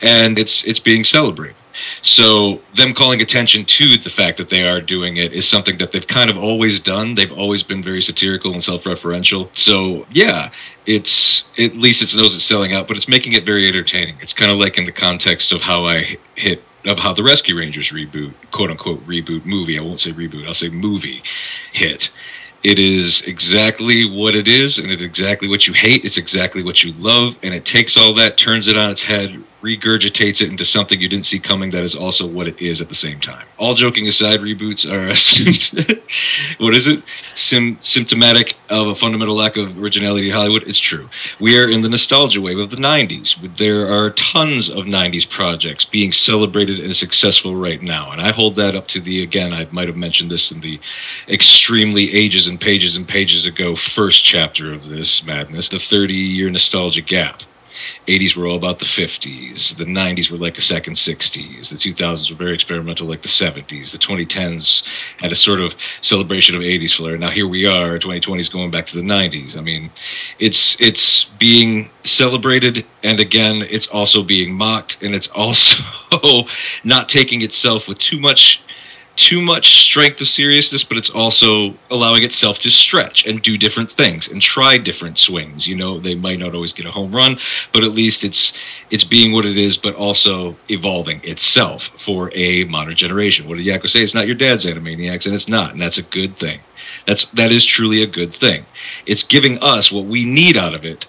and it's it's being celebrated. So them calling attention to the fact that they are doing it is something that they've kind of always done. They've always been very satirical and self-referential. So yeah, it's at least it knows it's selling out, but it's making it very entertaining. It's kind of like in the context of how I hit of how the Rescue Rangers reboot, quote unquote reboot movie. I won't say reboot. I'll say movie hit. It is exactly what it is, and it's exactly what you hate. It's exactly what you love, and it takes all that, turns it on its head, regurgitates it into something you didn't see coming. That is also what it is at the same time. All joking aside, reboots are *laughs* what is it? Symptomatic of a fundamental lack of originality in Hollywood. It's true. We are in the nostalgia wave of the '90s. There are tons of '90s projects being celebrated and successful right now, and I hold that up to the again. I might have mentioned this in the extremely ages and pages and pages ago first chapter of this madness, the 30 year nostalgia gap. 80s were all about the 50s. The 90s were like a second 60s. The 2000s were very experimental, like the 70s. The 2010s had a sort of celebration of 80s flair. Now here we are. 2020s going back to the 90s. I mean, it's it's being celebrated, and again, it's also being mocked, and it's also *laughs* not taking itself with too much too much strength of seriousness, but it's also allowing itself to stretch and do different things and try different swings. You know, they might not always get a home run, but at least it's it's being what it is, but also evolving itself for a modern generation. What did Yakko say? It's not your dad's Animaniacs, and it's not, and that's a good thing. That's that is truly a good thing. It's giving us what we need out of it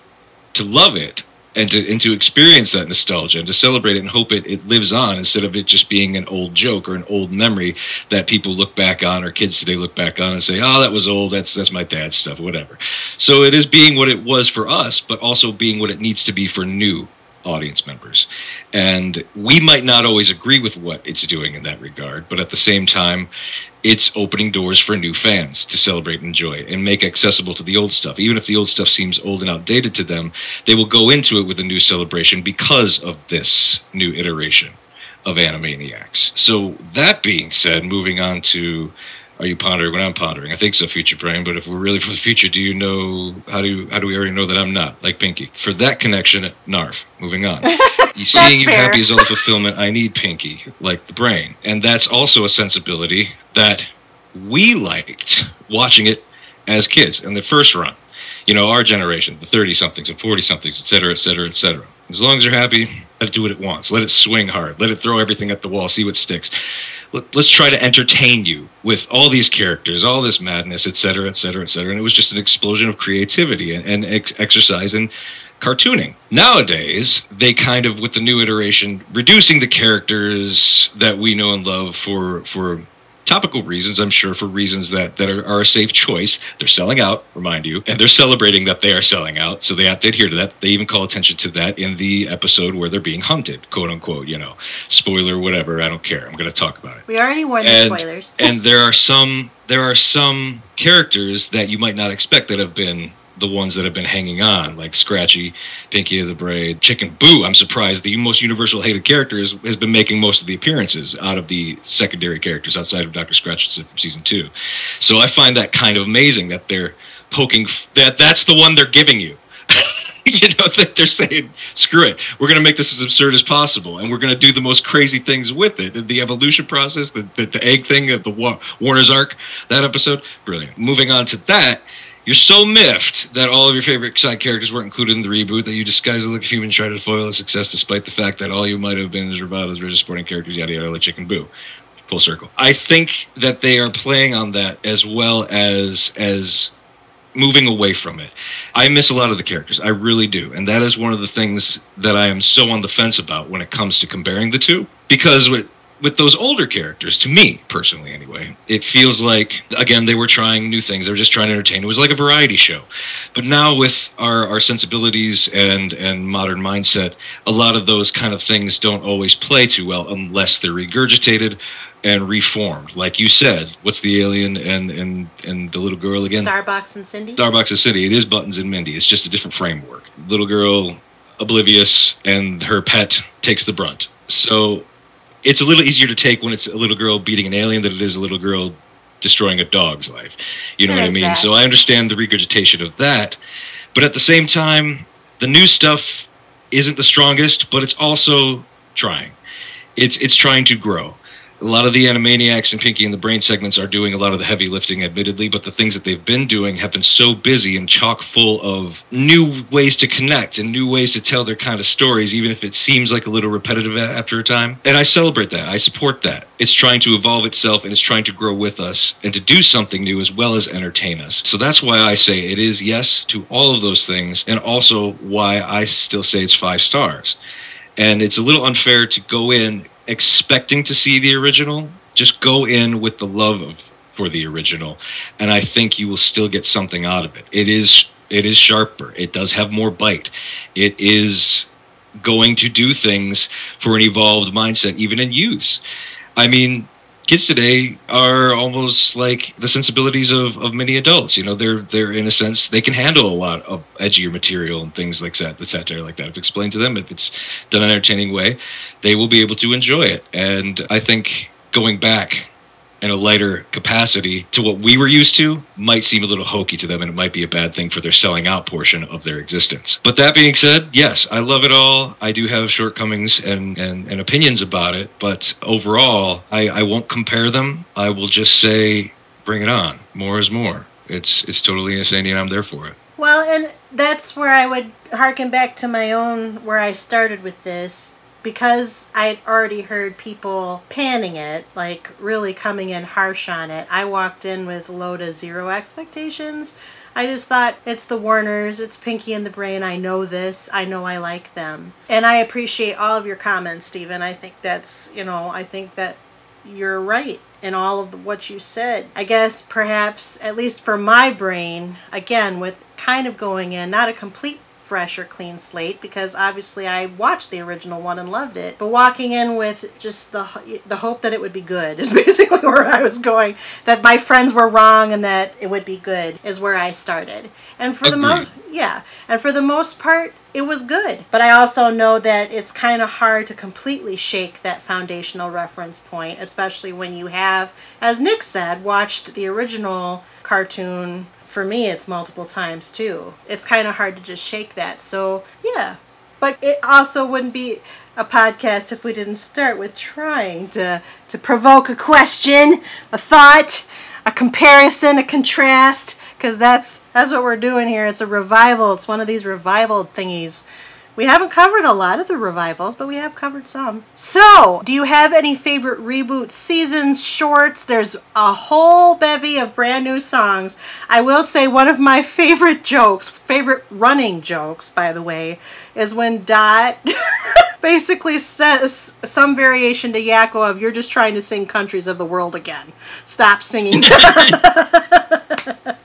to love it and to and to experience that nostalgia and to celebrate it and hope it, it lives on instead of it just being an old joke or an old memory that people look back on or kids today look back on and say oh that was old. That's that's my dad's stuff whatever. So it is being what it was for us but also being what it needs to be for new audience members and we might not always agree with what it's doing in that regard but at the same time it's opening doors for new fans to celebrate and enjoy and make accessible to the old stuff. Even if the old stuff seems old and outdated to them, they will go into it with a new celebration because of this new iteration of Animaniacs. So that being said, moving on to are you pondering what I'm pondering? I think so, future brain. But if we're really for the future, do you know how do you, how do we already know that I'm not like Pinky? For that connection, Narf. Moving on. *laughs* You seeing you fair. happy is all the fulfillment. I need Pinky, like the brain, and that's also a sensibility that we liked watching it as kids in the first run. You know, our generation, the 30 somethings and 40 somethings, et cetera, et cetera, et cetera. As long as you're happy, let it do what it wants. Let it swing hard. Let it throw everything at the wall, see what sticks. Let- Let's try to entertain you with all these characters, all this madness, et cetera, et cetera, et cetera. And it was just an explosion of creativity and, and ex- exercise and cartooning. Nowadays, they kind of, with the new iteration, reducing the characters that we know and love for for topical reasons, I'm sure, for reasons that, that are, are a safe choice. They're selling out, remind you, and they're celebrating that they are selling out. So they have to adhere to that. They even call attention to that in the episode where they're being hunted, quote unquote, you know. Spoiler, whatever, I don't care. I'm going to talk about it We already warned the spoilers. and there are some there are some characters that you might not expect that have been the ones that have been hanging on, like Scratchy, Pinky of the Braid, Chicken Boo. I'm surprised the most universal hated character is, has been making most of the appearances out of the secondary characters outside of Dr. Scratch from season two. So I find that kind of amazing that they're poking f- that that's the one they're giving you. *laughs* you know that they're saying screw it we're going to make this as absurd as possible and we're going to do the most crazy things with it the evolution process the, the, the egg thing the Wa- warner's arc that episode brilliant moving on to that you're so miffed that all of your favorite side characters weren't included in the reboot that you disguise the look of human try to foil a success despite the fact that all you might have been is reviled as rigid supporting characters yada yada like chicken boo full circle i think that they are playing on that as well as as moving away from it. I miss a lot of the characters. I really do. And that is one of the things that I am so on the fence about when it comes to comparing the two. Because with with those older characters, to me personally anyway, it feels like again they were trying new things. They were just trying to entertain. It was like a variety show. But now with our, our sensibilities and, and modern mindset, a lot of those kind of things don't always play too well unless they're regurgitated and reformed. Like you said, what's the alien and, and, and the little girl again? Starbox and Cindy. Starbox and Cindy. It is Buttons and Mindy. It's just a different framework. Little girl, oblivious, and her pet takes the brunt. So it's a little easier to take when it's a little girl beating an alien than it is a little girl destroying a dog's life. You know There what I mean? that. So I understand the regurgitation of that. But at the same time, the new stuff isn't the strongest, but it's also trying. It's it's trying to grow. A lot of the Animaniacs and Pinky and the Brain segments are doing a lot of the heavy lifting, admittedly, but the things that they've been doing have been so busy and chock full of new ways to connect and new ways to tell their kind of stories, even if it seems like a little repetitive after a time. And I celebrate that. I support that. It's trying to evolve itself and it's trying to grow with us and to do something new as well as entertain us. So that's why I say it is yes to all of those things, and also why I still say it's five stars and it's a little unfair to go in expecting to see the original. Just go in with the love of, for the original, and I think you will still get something out of it. It is it is sharper. It does have more bite. It is going to do things for an evolved mindset, even in youths. I mean, kids today are almost like the sensibilities of, of many adults. You know, they're they're in a sense they can handle a lot of edgier material and things like that, the satire like that. If explained to them, if it's done in an entertaining way, they will be able to enjoy it. And I think going back in a lighter capacity to what we were used to might seem a little hokey to them and it might be a bad thing for their selling out portion of their existence. But that being said, yes, I love it all. I do have shortcomings and, and, and opinions about it, but overall, I, I won't compare them. I will just say, bring it on. More is more. It's it's totally insane and I'm there for it. Well, and that's where I would harken back to my own where I started with this because I'd already heard people panning it, like really coming in harsh on it. I walked in with low to zero expectations. I just thought it's the Warners, it's Pinky and the Brain. I know this. I know I like them. And I appreciate all of your comments, Stephen. I think that's, you know, I think that you're right in all of what you said. I guess perhaps, at least for my brain, again, with kind of going in, not a complete fresh or clean slate because obviously I watched the original one and loved it. But walking in with just the the hope that it would be good is *laughs* basically where I was going. That my friends were wrong and that it would be good is where I started. And for the most yeah, and for the most part it was good. But I also know that it's kind of hard to completely shake that foundational reference point, especially when you have, as Nick said, watched the original cartoon for me it's multiple times too. It's kind of hard to just shake that so yeah. But it also wouldn't be a podcast if we didn't start with trying to to provoke a question a thought a comparison a contrast because that's that's what we're doing here. It's a revival. It's one of these revival thingies we haven't covered a lot of the revivals, but we have covered some. So, do you have any favorite reboot seasons, shorts? There's a whole bevy of brand new songs. I will say one of my *laughs* favorite jokes, favorite running jokes, by the way, is when Dot *laughs* basically says some variation to Yakko of "You're just trying to sing countries of the world again. Stop singing." *laughs*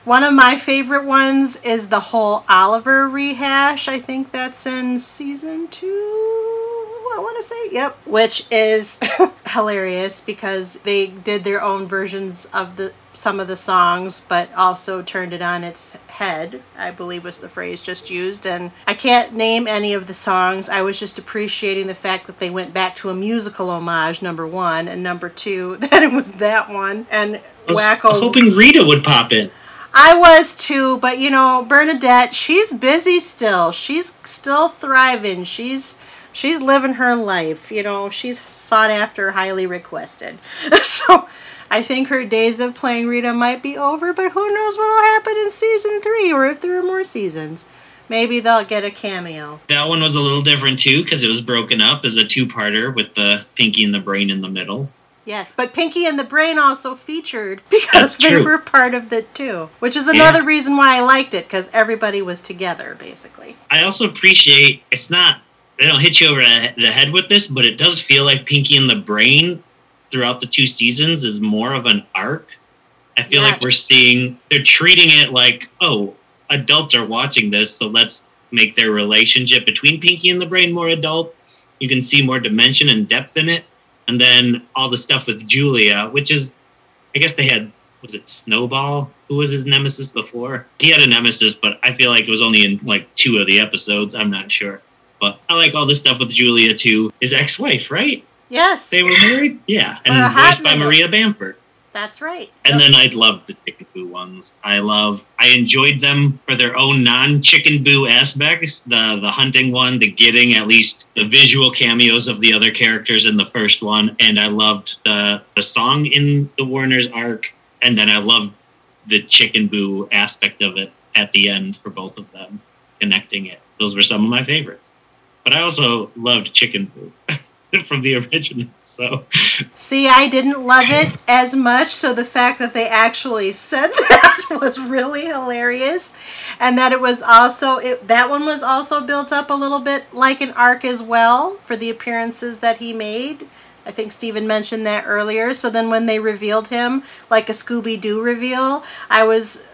One of my favorite ones is the whole Oliver rehash. I think that's in season two. I want to say, yep, which is *laughs* hilarious because they did their own versions of the some of the songs, but also turned it on its head. I believe was the phrase just used, and I can't name any of the songs. I was just appreciating the fact that they went back to a musical homage. Number one, and number two, *laughs* that it was that one, and I was Wakko. hoping Rita would pop in. I was too, but you know, Bernadette, she's busy still. She's still thriving. She's she's living her life. You know, she's sought after, highly requested. *laughs* so I think her days of playing Rita might be over, but who knows what'll happen in season three or if there are more seasons. Maybe they'll get a cameo. That one was a little different too because it was broken up as a two-parter with the Pinky and the Brain in the middle. Yes, but Pinky and the Brain also featured *laughs* because they were part of it too, which is another reason why I liked it because everybody was together basically. I also appreciate it's not they don't hit you over the the head with this, but it does feel like Pinky and the Brain throughout the two seasons is more of an arc. I feel like we're seeing they're treating it like, oh, adults are watching this, so let's make their relationship between Pinky and the Brain more adult. You can see more dimension and depth in it. And then all the stuff with Julia, which is I guess they had was it Snowball? Who was his nemesis before? He had a nemesis, but I feel like it was only in like two of the episodes. I'm not sure. But I like all this stuff with Julia too. His ex-wife, right? Yes, They were married? Yeah. For And voiced by. Maria Bamford. That's right. And then I loved the Chicken Boo ones. I love I enjoyed them for their own non Chicken Boo aspects. The the hunting one, the getting at least the visual cameos of the other characters in the first one, and I loved the the song in the Warner's arc, and then I loved the Chicken Boo aspect of it at the end for both of them, connecting it. Those were some of my favorites. But I also loved Chicken Boo *laughs* from the original. So See, I didn't love it as much, so the fact that they actually *laughs* said that was really hilarious, and that it was also it, that one was also built up a little bit like an arc as well for the appearances that he made. I think Steven mentioned that earlier. So then when they revealed him like a Scooby Doo reveal, I was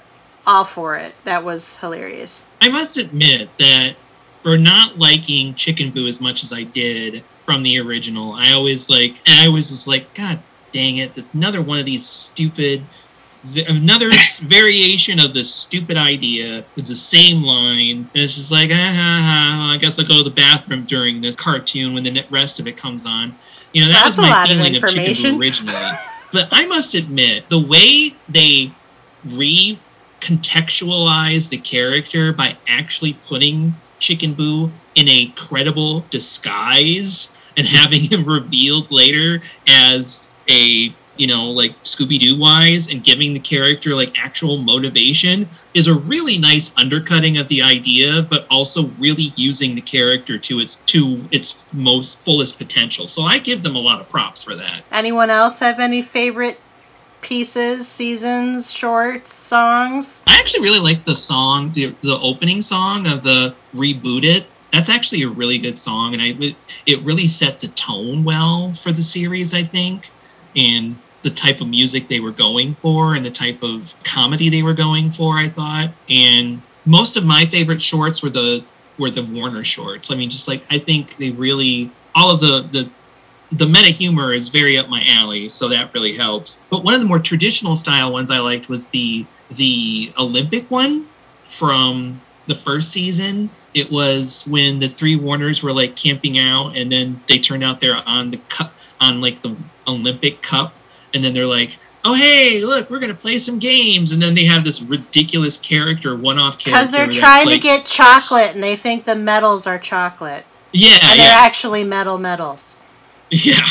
all for it. That was hilarious. I must admit that for not liking Chicken Boo as much as I did from the original, I always like, and I always was like, God dang it, that's another one of these stupid, another *laughs* variation of this stupid idea. It's the same line. And it's just like, ah, ha, ha, I guess I'll go to the bathroom during this cartoon when the rest of it comes on. You know, that That's was a my lot of feeling of Chicken information. Boo originally. *laughs* but I must admit, the way they re contextualize the character by actually putting Chicken Boo in a credible disguise and having him *laughs* revealed later as a you know like Scooby-Doo wise and giving the character like actual motivation is a really nice undercutting of the idea but also really using the character to its to its most fullest potential so I give them a lot of props for that Anyone else have any favorite pieces, seasons, shorts, songs. I actually really like the song, the, the opening song of the Reboot It. That's actually a really good song, and I it- really set the tone well for the series, I think, and the type of music they were going for and the type of comedy they were going for. I thought, and most of my favorite shorts were the were the Warner shorts. I mean, just like I think they really all of the the the meta humor is very up my alley, so that really helps. But one of the more traditional style ones I liked was the the Olympic one from the first season. It was when the three Warners were like camping out, and then they turned out they're on the cup on like the Olympic Cup, and then they're like, "Oh hey, look, we're gonna play some games," and then they have this ridiculous character, one-off character. Because they're that's, trying to get chocolate and they think the medals are chocolate. yeah, And yeah. they're actually metal medals. *laughs* Yeah.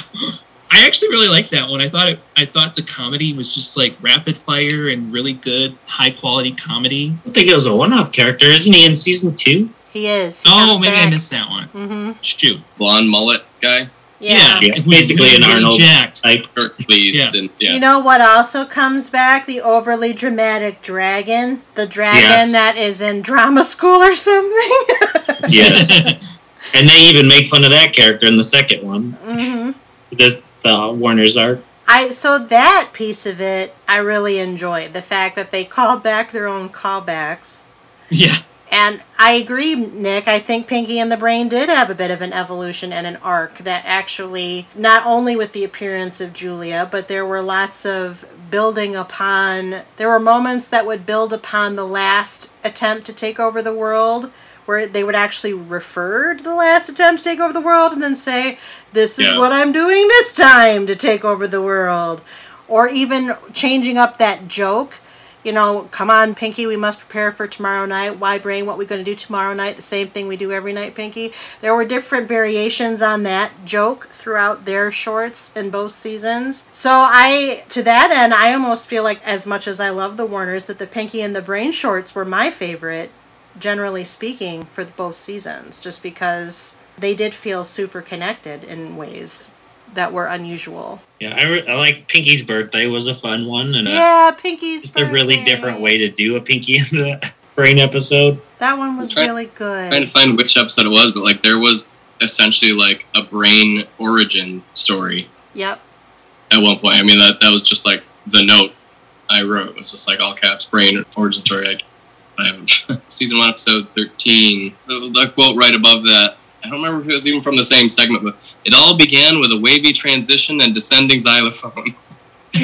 I actually really liked that one. I thought it I thought the comedy was just like rapid fire and really good, high quality comedy. I think it was a one-off character, isn't he? In season two. He is. He Oh, comes maybe I missed that one. Mm-hmm. Shoot. Blonde mullet guy, Yeah. Yeah, who's basically an Arnold jacked. type. Kurt Please, Yeah. and yeah, You know what also comes back? The overly dramatic dragon. The dragon Yes. that is in drama school or something. *laughs* Yes, *laughs* and they even make fun of that character in the second one. Mm-hmm. The, the Warner's arc. I so that piece of it I really enjoyed. The fact that they called back their own callbacks. yeah. And I agree, Nick. I think Pinky and the Brain did have a bit of an evolution and an arc that actually, not only with the appearance of Julia, but there were lots of building upon. There were moments that would build upon the last attempt to take over the world, where they would actually refer to the last attempt to take over the world and then say, This is Yeah. what I'm doing this time to take over the world. Or even changing up that joke you know, come on, Pinky, we must prepare for tomorrow night. Why brain? What we going to do tomorrow night? The same thing we do every night, Pinky. There were different variations on that joke throughout their shorts in both seasons. So I, to that end, I almost feel like as much as I love the Warners, that the Pinky and the Brain shorts were my favorite, generally speaking, for both seasons, just because they did feel super connected in ways that were unusual. Yeah, I, re- I like Pinky's birthday was a fun one, and a, Yeah, Pinky's just a really different way to do a Pinky and the *laughs* Brain episode. That one was Try- really good. trying to find which episode it was, but like there was essentially like a brain origin story Yep. at one point. I mean that that was just like the note I wrote. It was just like all caps brain origin story. I, I have *laughs* season one episode thirteen. The, the quote right above that. I don't remember if it was even from the same segment, but it all began with a wavy transition and descending xylophone. *laughs*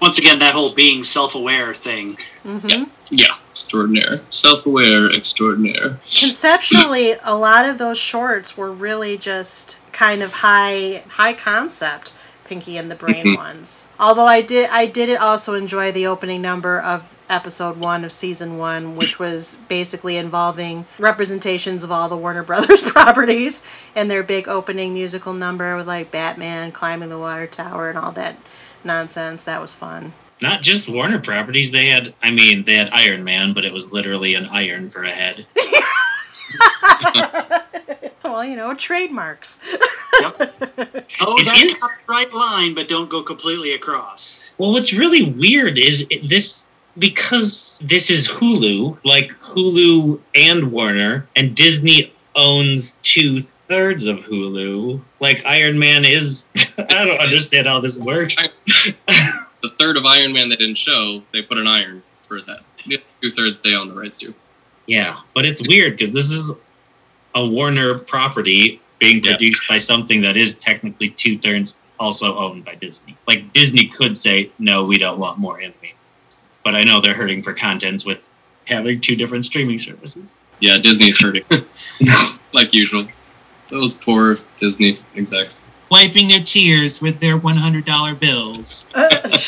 Once again, that whole being self-aware thing. hmm Yeah, extraordinaire, self-aware, extraordinaire. Conceptually, a lot of those shorts were really just kind of high high concept Pinky and the Brain Mhm. ones. Although I did I did also enjoy the opening number of episode 1 of season 1 *coughs* which was basically involving *coughs* representations of all the Warner Brothers *laughs* properties and their big opening musical number with like Batman climbing the water tower and all that nonsense. That was fun. Not just Warner properties. They had, I mean, they had Iron Man, but it was literally an iron for a head. *laughs* well, you know, trademarks. *laughs* Oh, that's is- the right line, but don't go completely across. Well, what's really weird is it, this because this is Hulu, like Hulu and Warner, and Disney owns two thirds of Hulu. Like Iron Man is, *laughs* I don't understand how this works. The third of Iron Man they didn't show, they put an iron for his head. Two thirds they own the rights to. Yeah, but it's weird because this is a Warner property being Yeah. produced by something that is technically two thirds also owned by Disney. Like Disney could say, no, we don't want more anime. But I know they're hurting for content with having two different streaming services. Yeah, Disney's hurting, *laughs* *laughs* like usual. Those poor Disney execs. Wiping their tears with their $100 bills. Uh,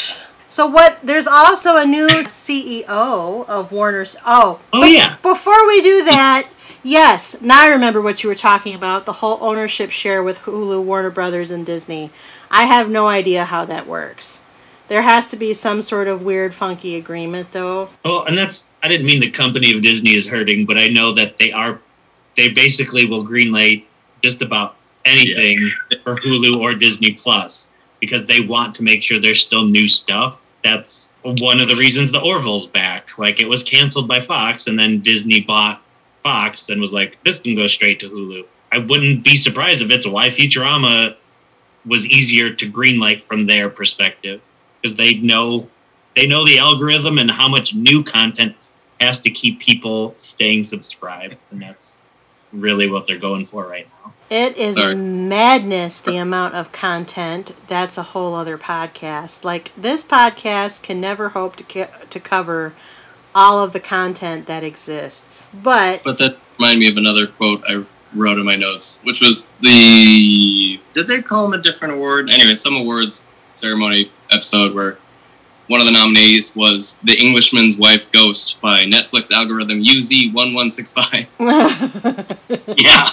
so what? There's also a new CEO of Warner's. Oh, Oh, but yeah. Before we do that, yes. Now I remember what you were talking about. The whole ownership share with Hulu, Warner Brothers, and Disney. I have no idea how that works. There has to be some sort of weird, funky agreement, though. Oh, and that's I didn't mean the company of Disney is hurting, but I know that they are they basically will greenlight just about anything for Hulu or Disney Plus because they want to make sure there's still new stuff that's one of the reasons the Orville's back. Like it was canceled by Fox, and then Disney bought Fox and was like, "This can go straight to Hulu." I wouldn't be surprised if it's why Futurama was easier to greenlight from their perspective because they know they know the algorithm and how much new content has to keep people staying subscribed, and that's really what they're going for right now. It is Sorry. madness the amount of content. That's a whole other podcast. Like this podcast can never hope to ca- to cover all of the content that exists. But But that reminded me of another quote I wrote in my notes, which was the did they call him a different award? Anyway, some awards ceremony episode where one of the nominees was The Englishman's Wife Ghost by Netflix algorithm UZ1165. *laughs* Yeah.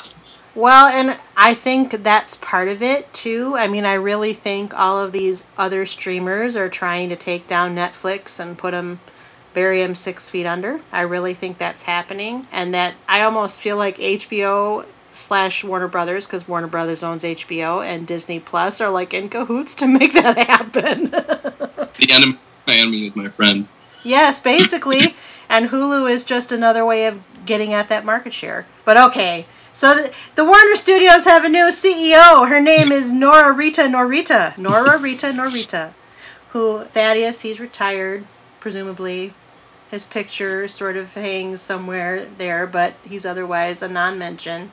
Well, and I think that's part of it too. I mean, I really think all of these other streamers are trying to take down Netflix and put them, bury them six feet under. I really think that's happening, and that I almost feel like HBO slash Warner Brothers, because Warner Brothers owns HBO, and Disney Plus are like in cahoots to *laughs* make that happen. the enemy, my enemy is my friend. Yes, basically. *laughs* and Hulu is just another way of getting at that market share. But okay. So the, the Warner Studios have a new CEO. Her name is Nora Rita Norita. Nora Rita Norita. Who Thaddeus, he's retired, presumably. His picture sort of hangs somewhere there, but he's otherwise a non-mention.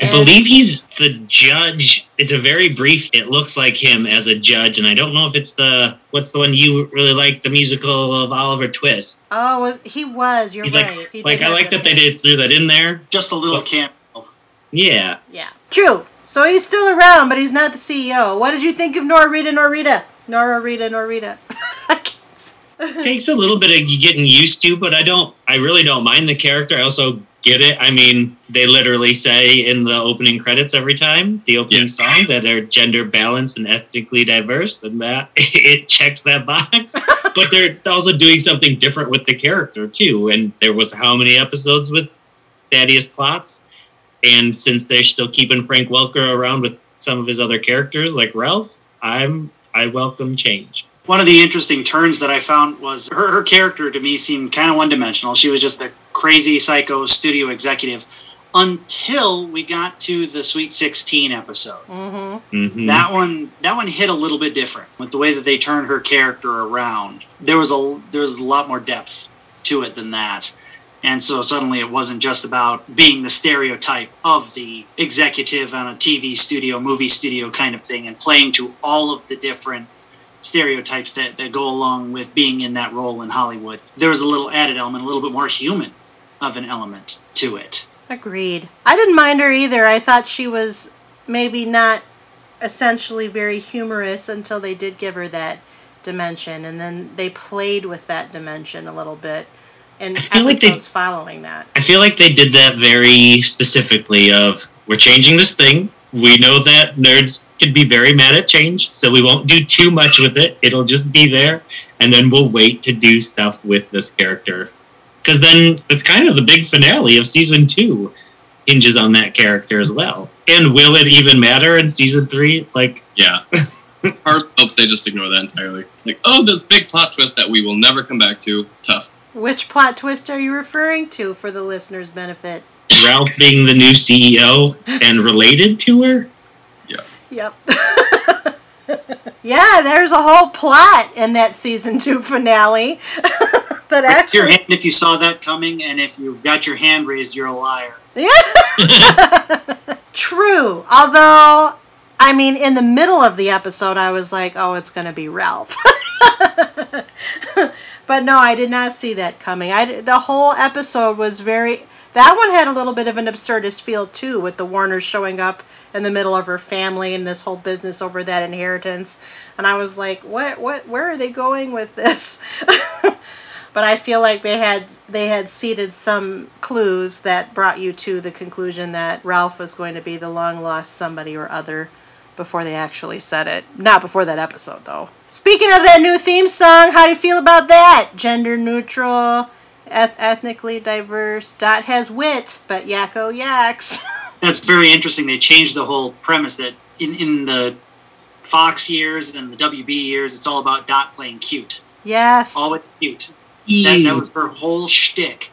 I believe he's the judge. It's a very brief. It looks like him as a judge, and I don't know if it's the what's the one you really like, the musical of Oliver Twist. Oh, was- he was. You're He's right. like, He did like I like that they did threw that in there. Just a little Well- camp. Yeah, Yeah. True. So he's still around, but he's not the CEO. What did you think of Norita? Rita Norita? Nora Norita. *laughs* I can't s- takes a little bit of getting used to, but I don't. I really don't mind the character. I also get it. I mean, they literally say in the opening credits every time the opening Yeah. song that they're gender balanced and ethnically diverse, and that *laughs* it checks that box. *laughs* but they're also doing something different with the character too. And there was how many episodes with Thaddeus Klotz, and since they're still keeping Frank Welker around with some of his other characters like Ralph, I'm I welcome change. One of the interesting turns that I found was her, her character to me seemed kind of one dimensional. She was just a crazy psycho studio executive until we got to the Sweet 16 episode. Mm-hmm. hmm That one that one hit a little bit different with the way that they turned her character around. There was a there was a lot more depth to it than that. And so suddenly it wasn't just about being the stereotype of the executive on a TV studio, movie studio kind of thing, and playing to all of the different stereotypes that, that go along with being in that role in Hollywood. There was a little added element, a little bit more human of an element to it. Agreed. I didn't mind her either. I thought she was maybe not essentially very humorous until they did give her that dimension, and then they played with that dimension a little bit And I feel like they- episodes following that. I feel like they did that very specifically of we're changing this thing. We know that nerds can be very mad at change, so we won't do too much with it. It'll just be there, and then we'll wait to do stuff with this character. Because then it's kind of the big finale of season two hinges on that character as well. And will it even matter in season three? Like, Yeah. *laughs* Part hopes they just ignore that entirely. It's like, oh, this big plot twist that we will never come back to. Tough. Which plot twist are you referring to for the listeners' benefit? Ralph being the new CEO and related to her? Yeah. Yep. *laughs* yeah, there's a whole plot in that season two finale. *laughs* *laughs* that Raise your hand if you saw that coming, and if you've got your hand raised, you're a liar. Yeah. *laughs* True. Although, I mean, in the middle of the episode, I was like, oh, it's going to be Ralph. *laughs* but no, I did not see that coming. I, the whole episode was very. That one had a little bit of an absurdist feel, too, with the Warners showing up in the middle of her family and this whole business over that inheritance. And I was like, what, what, where are they going with this? But I feel like they had they had seeded some clues that brought you to the conclusion that Ralph was going to be the long lost somebody or other before they actually said it. Not before that episode though. Speaking of that new theme song, how do you feel about that? Gender neutral, eth- ethnically diverse, Dot has wit, but Yakko yaks. *laughs* That's very interesting. They changed the whole premise that in, in the Fox years and the WB years, it's all about Dot playing cute. Yes. Always cute. That, that was her whole shtick,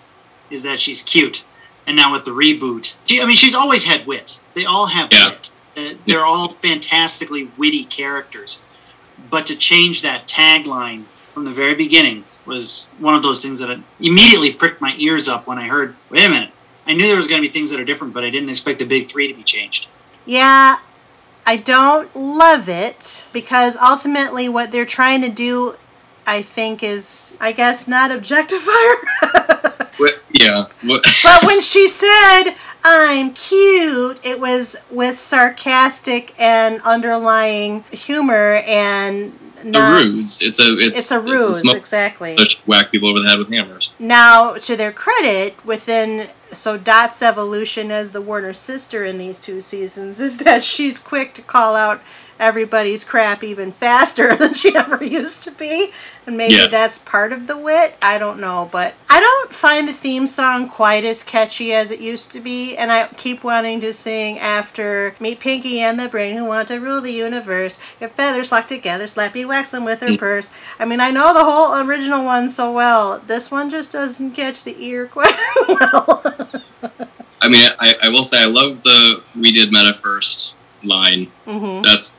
is that she's cute. And now with the reboot, she, I mean, she's always had wit. They all have Yeah. wit. Uh, they're all fantastically witty characters. But to change that tagline from the very beginning was one of those things that immediately pricked my ears up when I heard, wait a minute. I knew there was going to be things that are different, but I didn't expect the big three to be changed. Yeah, I don't love it because ultimately what they're trying to do, I think, is, I guess, not objectifier. *laughs* What- yeah. What, but when *laughs* she said, I'm cute, it was with sarcastic and underlying humor and a ruse. It's a it's It's a ruse, smoke exactly. push, whack people over the head with hammers. Now, to their credit, within so Dot's evolution as the Warner sister in these two seasons is that she's quick to call out everybody's crap even faster *laughs* than she ever used to be. And maybe Yeah. that's part of the wit. I don't know. But I don't find the theme song quite as catchy as it used to be. And I keep wanting to sing after Meet Pinky and the Brain who want to rule the universe. Your feathers flock together, slappy whacks them with her purse. I mean, I know the whole original one so well. This one just doesn't catch the ear *laughs* quite well. I mean, I, I will say I love the we did meta first line. hmm That's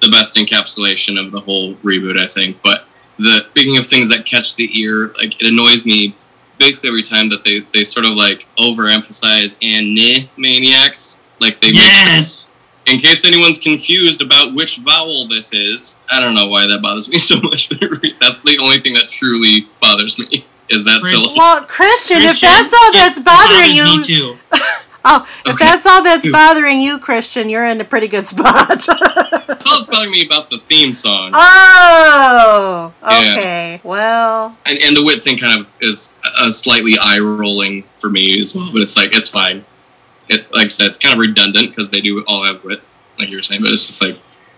the best encapsulation of the whole reboot, I think. But the speaking of things that catch the ear, like it annoys me basically every time that they, they sort of like overemphasize and nah maniacs. Like they make Yes. in case anyone's confused about which vowel this is, I don't know why that bothers me *laughs* so much. That's the only thing that truly bothers me is that Christian. syllable. Well, Christian, if that's all that's bothering bothers me you, too. *laughs* oh, if Okay. that's all that's bothering you, Christian, you're in a pretty good spot. That's all that's bothering me about the theme song. oh, Yeah. okay. Well, and, and the wit thing kind of is a slightly eye rolling for me as well. But it's like it's fine. It like I said, it's kind of redundant because they do all have wit, like you were saying. But it's just like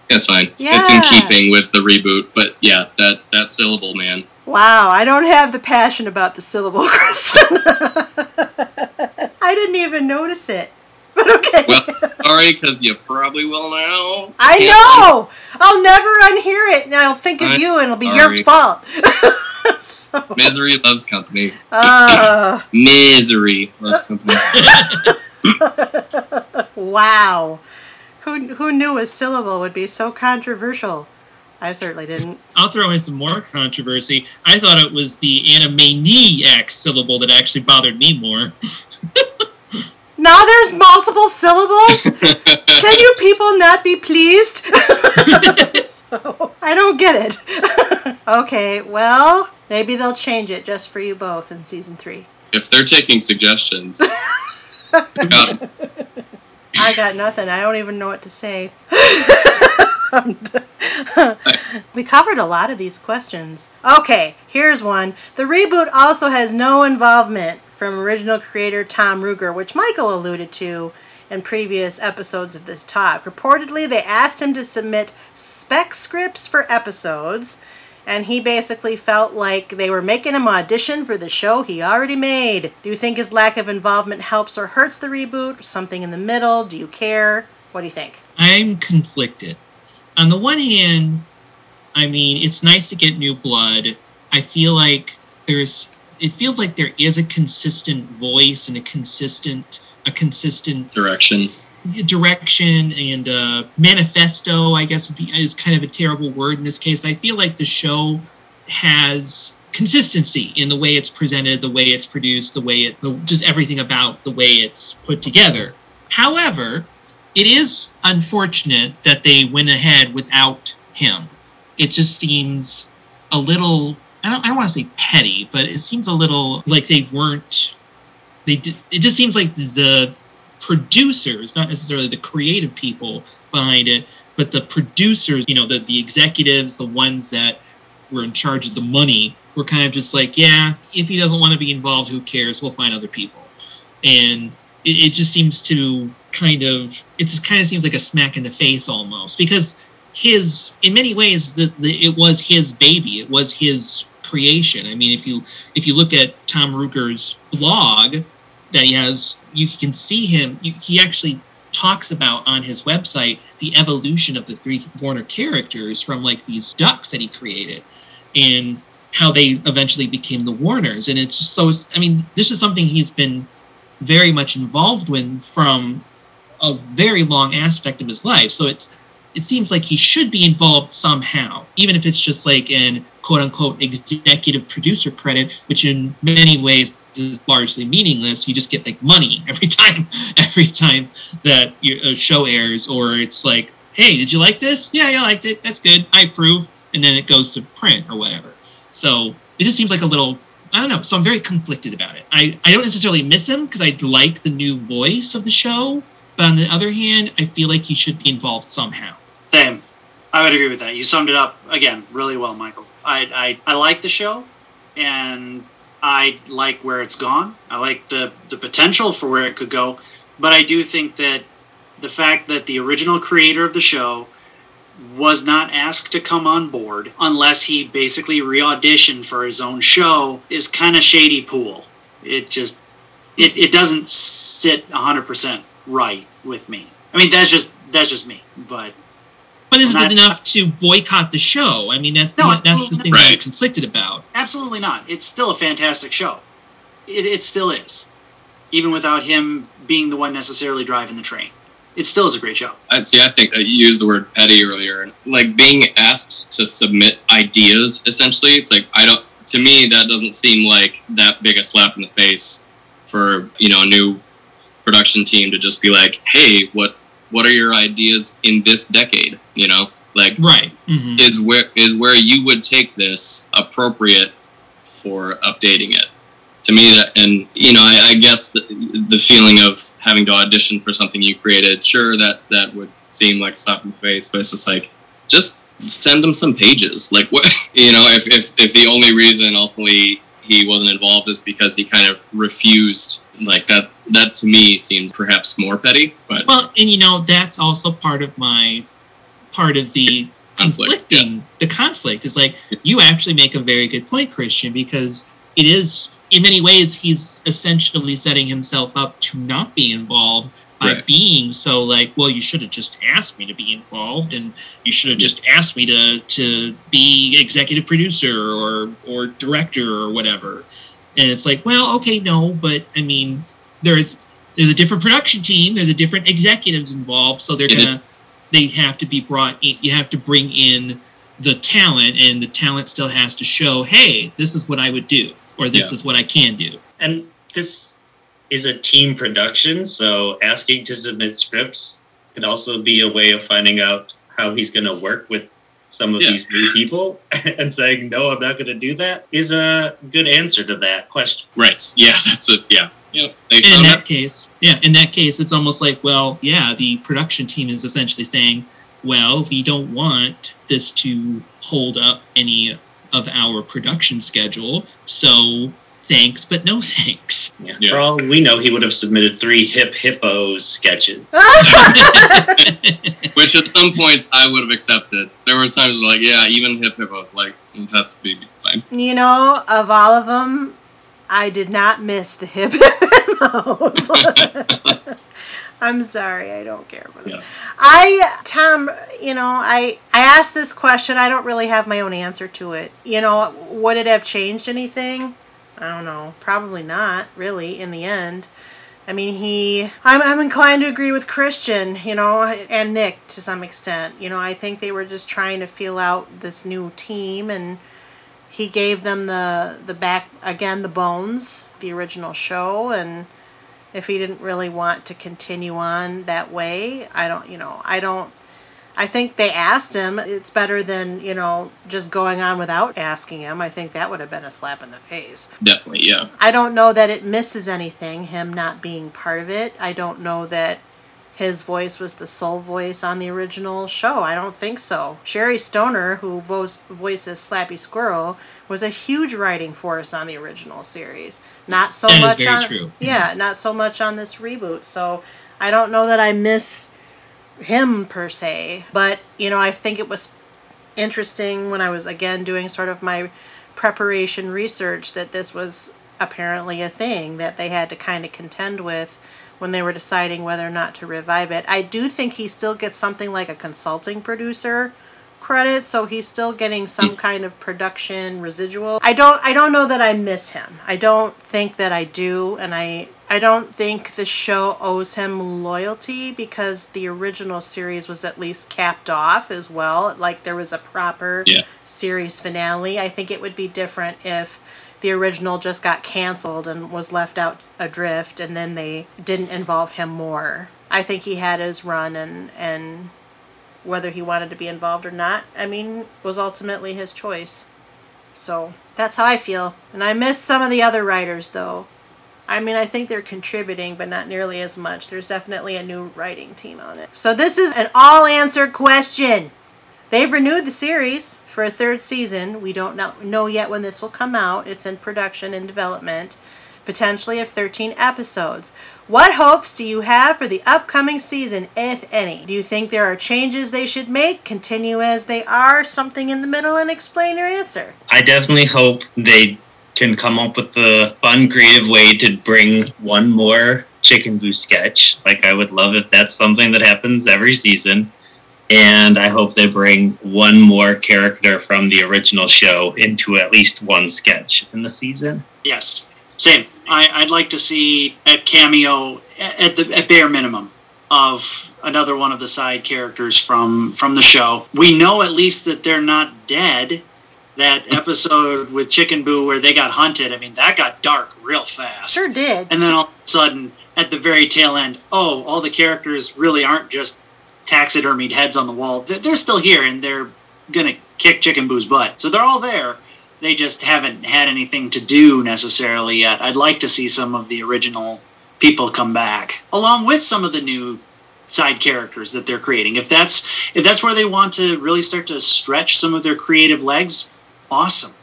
yeah, it's fine. It's in keeping with the reboot. But yeah, that that syllable, man. wow, I don't have the passion about the syllable, *laughs* Christian. *laughs* I didn't even notice it. But *laughs* okay. Well, sorry, because you probably will now. I Can't- know. I'll never unhear it, and I'll think of I'm you, and it'll be sorry. your fault. *laughs* so, Misery loves company. uh, *laughs* Misery loves company. wow. Who who knew a syllable would be so controversial? I certainly didn't. I'll throw in some more controversy. I thought it was the animaniac syllable that actually bothered me more. *laughs* Now there's multiple syllables. *laughs* Can you people not be pleased? *laughs* so, I don't get it. okay, well, maybe they'll change it just for you both in season three. if they're taking suggestions, God, I got nothing. I don't even know what to say. we covered a lot of these questions. Okay, here's one. The reboot also has no involvement from original creator Tom Ruegger, which Michael alluded to in previous episodes of this talk. Reportedly, they asked him to submit spec scripts for episodes, and he basically felt like they were making him audition for the show he already made. Do you think his lack of involvement helps or hurts the reboot? Something in the middle? Do you care? What do you think? I'm conflicted. On the one hand, I mean, it's nice to get new blood. I feel like there's it feels like there is a consistent voice and a consistent a consistent direction. direction and uh, manifesto. I guess is kind of a terrible word in this case, but I feel like the show has consistency in the way it's presented, the way it's produced, the way it, the, just everything about the way it's put together. However, it is unfortunate that they went ahead without him. It just seems a little. I don't, I want to say petty, but it seems a little like they weren't. They did, it just seems like the producers, not necessarily the creative people behind it, but the producers, you know, the, the executives, the ones that were in charge of the money, were kind of just like, yeah, if he doesn't want to be involved, who cares? We'll find other people. And it, it just seems to kind of, it just kind of seems like a smack in the face almost because his, in many ways, the, the it was his baby. It was his creation. I mean, if you if you look at Tom Ruegger's blog that he has, you can see him. You, he actually talks about on his website the evolution of the three Warner characters from like these ducks that he created, and how they eventually became the Warners, and it's just so. I mean, this is something he's been very much involved with from a very long aspect of his life. So it's it seems like he should be involved somehow, even if it's just like an quote unquote executive producer credit, which in many ways is largely meaningless. You just get like money *laughs* every time, every time that your show airs, or it's like, hey, did you like this? Yeah, I liked it. That's good. I approve, and then it goes to print or whatever. So it just seems like a little. I don't know. So I'm very conflicted about it. I, I don't necessarily miss him because I like the new voice of the show. But on the other hand, I feel like he should be involved somehow. Same. I would agree with that. You summed it up again really well, Michael. I I, I like the show, and I like where it's gone. I like the the potential for where it could go, but I do think that the fact that the original creator of the show was not asked to come on board unless he basically re-auditioned for his own show is kind of shady pool. It just it, it doesn't sit 100% right with me. I mean that's just that's just me, but But isn't it enough to boycott the show? I mean, that's No, the, that's the thing that I'm conflicted about. Absolutely not. It's still a fantastic show. It, it still is. Even without him being the one necessarily driving the train. It still is a great show. I see. I think uh, you used the word petty earlier, like being asked to submit ideas. Essentially, it's like I don't. To me, that doesn't seem like that big a slap in the face for you know a new production team to just be like, "Hey, what what are your ideas in this decade?" You know, like Right. hmm is where is where you would take this appropriate for updating it to me that and you know I, I guess the, the feeling of having to audition for something you created sure that that would seem like a slap in the face but it's just like just send them some pages like what *laughs* you know if, if if the only reason ultimately he wasn't involved is because he kind of refused like that that to me seems perhaps more petty but Well, and you know, that's also part of my part of the Conflict, conflicting the conflict is like you actually make a very good point, Christian, because it is in many ways he's essentially setting himself up to not be involved by Right. being so like, well, you should have just asked me to be involved and you should have just asked me to to be executive producer or or director or whatever. And it's like, well, okay, no, but I mean, there's there's a different production team, there's a different executives involved, so they're Yeah. gonna they have to be brought in you have to bring in the talent and the talent still has to show, hey, this is what I would do, or this Yeah. is what I can do. And this is a team production, so asking to submit scripts could also be a way of finding out how he's going to work with some of Yeah. these new people *laughs* and saying, no, I'm not going to do that is a good answer to that question. right yeah that's a yeah Yep. In that out. case, yeah, in that case, it's almost like, well, yeah, the production team is essentially saying, well, we don't want this to hold up any of our production schedule, so thanks, but no thanks. Yeah. Yeah. For all we know, he would have submitted three Hip Hippos sketches. *laughs* *laughs* Which at some points I would have accepted. There were times like, yeah, even hip hip, I was like, that's be fine. You know, of all of them, I did not miss the hip *laughs* modes. I'm sorry, I don't care for them. Yeah. I, Tom, you know, I I asked this question. I don't really have my own answer to it. You know, would it have changed anything? I don't know. Probably not, really, in the end. I mean, he. I'm, I'm inclined to agree with Christian, you know, and Nick to some extent. You know, I think they were just trying to feel out this new team, and he gave them the the back again the bones, the original show, and if he didn't really want to continue on that way, I don't, you know, I don't. I think they asked him. It's better than you know just going on without asking him. I think that would have been a slap in the face. Definitely, yeah. I don't know that it misses anything, him not being part of it. I don't know that his voice was the sole voice on the original show. I don't think so. Sherri Stoner, who voice, voices Slappy Squirrel, was a huge writing force on the original series. Not so That much on true. yeah, not so much on this reboot. So I don't know that I miss him per se, but you know, I think it was interesting when I was again doing sort of my preparation research that this was apparently a thing that they had to kind of contend with when they were deciding whether or not to revive it. I do think he still gets something like a consulting producer credit, so he's still getting some mm. kind of production residual. I don't I don't know that I miss him. I don't think that I do, and I I don't think the show owes him loyalty because the original series was at least capped off as well. Like there was a proper Yeah. series finale. I think it would be different if the original just got canceled and was left out adrift and then they didn't involve him more. I think he had his run and and whether he wanted to be involved or not, I mean, was ultimately his choice. So, that's how I feel. And I miss some of the other writers though. I mean, I think they're contributing, but not nearly as much. There's definitely a new writing team on it. So, this is an all answer question. They've renewed the series for a third season. We don't know, yet when this will come out. It's in production and development, potentially of 13 episodes. What hopes do you have for the upcoming season, if any? Do you think there are changes they should make, continue as they are, something in the middle, and explain your answer? I definitely hope they can come up with a fun, creative way to bring one more Chicken Boo sketch. Like, I would love if that's something that happens every season. And I hope they bring one more character from the original show into at least one sketch in the season. Yes, same. I, I'd like to see a cameo at the at bare minimum of another one of the side characters from from the show. We know at least that they're not dead. That episode with Chicken Boo where they got hunted. I mean, that got dark real fast. Sure did. And then all of a sudden, at the very tail end, oh, all the characters really aren't just taxidermied heads on the wall. They're, still here and they're gonna kick Chicken Boo's butt. So they're all there. They just haven't had anything to do necessarily yet. I'd like to see some of the original people come back, along with some of the new side characters that they're creating. If that's if that's where they want to really start to stretch some of their creative legs, awesome.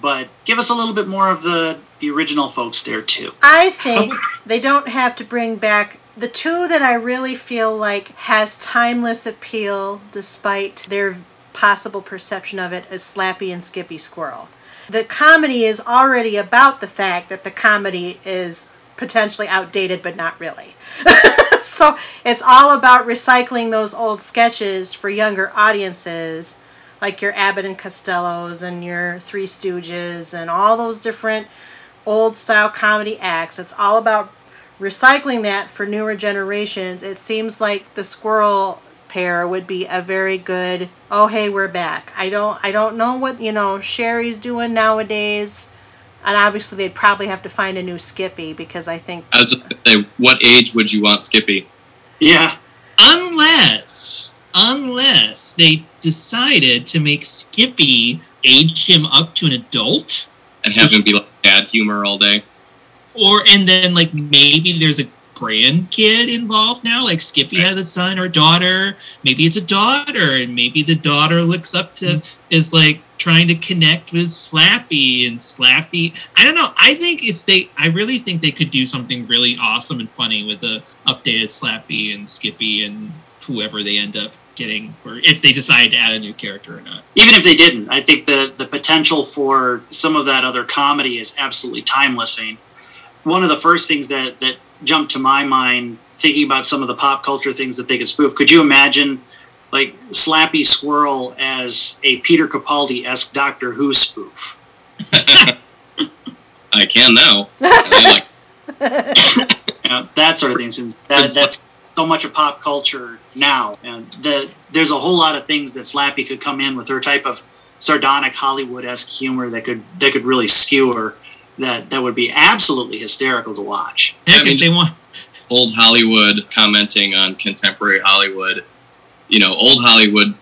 But give us a little bit more of the the original folks there too. I think they don't have to bring back the two that I really feel like has timeless appeal despite their possible perception of it as Slappy and Skippy Squirrel. The comedy is already about the fact that the comedy is potentially outdated but not really. *laughs* so it's all about recycling those old sketches for younger audiences like your Abbott and Costellos and your Three Stooges and all those different old style comedy acts. It's all about recycling that for newer generations. It seems like the squirrel pair would be a very good oh hey we're back. I don't I don't know what you know Sherri's doing nowadays. And obviously they'd probably have to find a new Skippy because I think I was just gonna say, what age would you want Skippy? Yeah. Unless, unless they decided to make Skippy age him up to an adult, And have him be like dad humor all day? or and then like maybe there's a grandkid involved now, like Skippy has a son or daughter. Maybe it's a daughter, and maybe the daughter looks up to hmm. is like trying to connect with Slappy and Slappy. I don't know. I think if they, I really think they could do something really awesome and funny with the updated Slappy and Skippy and whoever they end up getting, or if they decide to add a new character or not. even if they didn't, I think the the potential for some of that other comedy is absolutely timeless. I mean, one of the first things that that jumped to my mind thinking about some of the pop culture things that they could spoof. Could you imagine like Slappy Squirrel as a Peter Capaldi esque Doctor Who spoof? *laughs* I can now. I like, You know, that sort of thing. Since that, that's so much of pop culture now, and the there's a whole lot of things that Slappy could come in with her type of sardonic Hollywood esque humor that could that could really skewer. That that would be absolutely hysterical to watch. Heck, I mean, if they want, old Hollywood commenting on contemporary Hollywood. You know, old Hollywood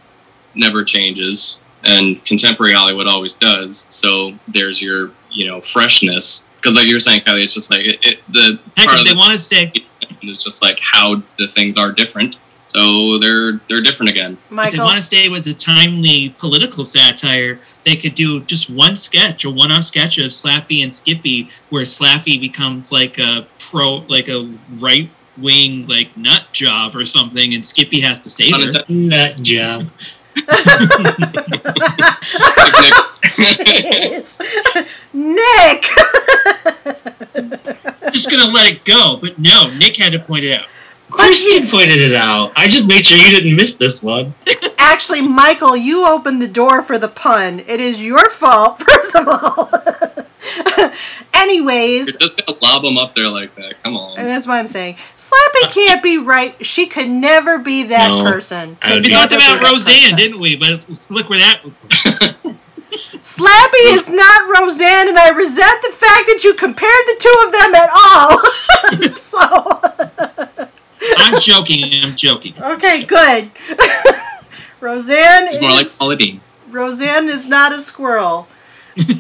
never changes, and contemporary Hollywood always does. So there's your, you know, freshness. Because like you were saying, Kylie, it's just like it, it, the heck, part if of they the want to stay, It's just like how the things are different. So they're they're different again. if they want to stay with the timely political satire, they could do just one sketch a one-off sketch of Slappy and Skippy, where Slappy becomes like a pro, like a right-wing like nut job or something, and Skippy has to save her. Unintended. Nut job. Jeez. Nick *laughs* Just gonna let it go, but no, Nick had to point it out. Of course you pointed it out. I just made sure you didn't miss this one. *laughs* Actually, Michael, you opened the door for the pun. It is your fault, *laughs* first of all. *laughs* Anyways, You're just gonna lob them up there like that. Come on. and that's why I'm saying Slappy uh, can't be right. She could never be that No. person. I would We be- talked never be about that Roseanne, person. didn't we? But look where that. Slappy is not Roseanne, and I resent the fact that you compared the two of them at all. so, I'm joking. I'm joking. okay, good. *laughs* Roseanne It's more like is Paula Deen. Roseanne is not a squirrel.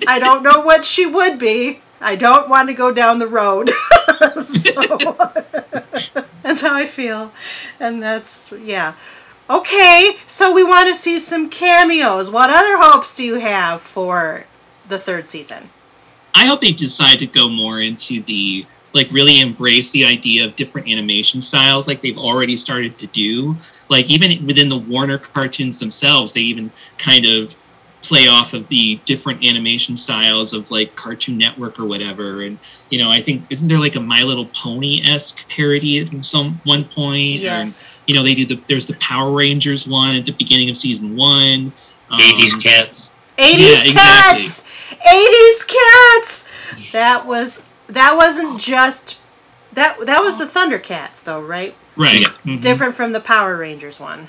I don't know what she would be. I don't want to go down the road. *laughs* so *laughs* that's how I feel. And that's yeah. Okay, so we want to see some cameos. What other hopes do you have for the third season? I hope they decide to go more into the like really embrace the idea of different animation styles like they've already started to do. Like even within the Warner cartoons themselves, they even kind of play off of the different animation styles of like Cartoon Network or whatever. And you know, I think isn't there like a My Little Pony esque parody at some one point? Or, Yes. you know, they do the there's the Power Rangers one at the beginning of season one. Um, 80s cats. 80s Yeah, exactly. cats 80s cats that was that wasn't just that that was the thundercats though right Right. Yeah. Mhm. different from the power rangers one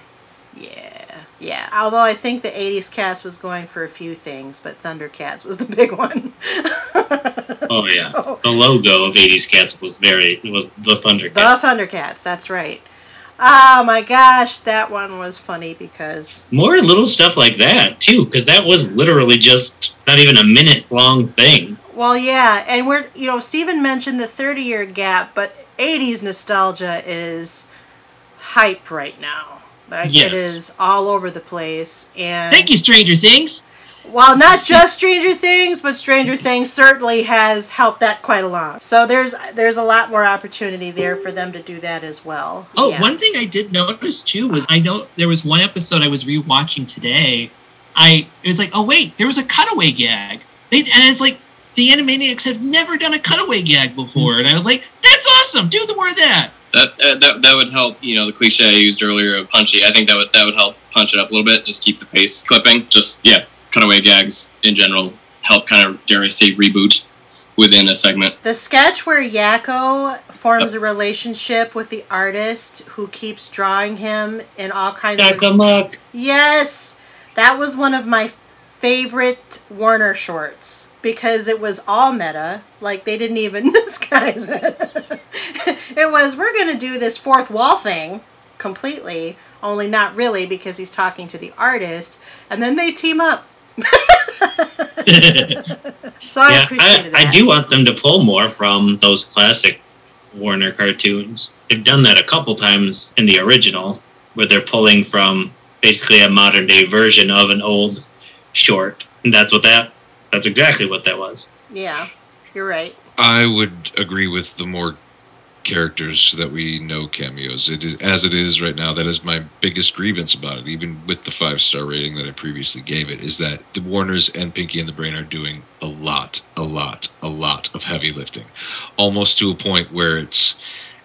yeah yeah although i think the 80s cats was going for a few things but thundercats was the *laughs* big one Oh yeah. *laughs* So- The logo of 80s cats was very it was the Thundercats. the thundercats that's right oh my gosh that one was funny because More little stuff like that too, because that was literally just not even a minute long thing. Well, yeah, and we're you know Stephen mentioned the 30 year gap, but 80s nostalgia is hype right now. Like Yes. it is all over the place, and Thank you, Stranger Things. while not just Stranger Things, but Stranger Things certainly has helped that quite a lot. So there's there's a lot more opportunity there for them to do that as well. Oh, Yeah. one thing I did notice too was I know there was one episode I was rewatching today. I it was like, oh wait, there was a cutaway gag. They and it's like the Animaniacs have never done a cutaway gag before, and I was like, that's awesome. Do the more of that. That, uh, that that would help. You know, the cliche I used earlier of punchy. I think that would that would help punch it up a little bit. Just keep the pace clipping. Just yeah, cutaway gags in general help kind of dare I say reboot within a segment. The sketch where Yakko forms a relationship with the artist who keeps drawing him in all kinds of Duck Amuck. Yes, that was one of my favorite Warner shorts because it was all meta. Like they didn't even *laughs* disguise it. it was we're gonna do this fourth wall thing completely, only not really because he's talking to the artist, and then they team up. *laughs* So I yeah, appreciated I, that. I do want them to pull more from those classic Warner cartoons. They've done that a couple times in the original, where they're pulling from basically a modern day version of an old short. And that's what that that's exactly what that was. Yeah, you're right. I would agree with the more characters that we know cameos. It is as it is right now. That is my biggest grievance about it. Even with the five star rating that I previously gave it, is that the Warners and Pinky and the Brain are doing a lot, a lot, a lot of heavy lifting, almost to a point where it's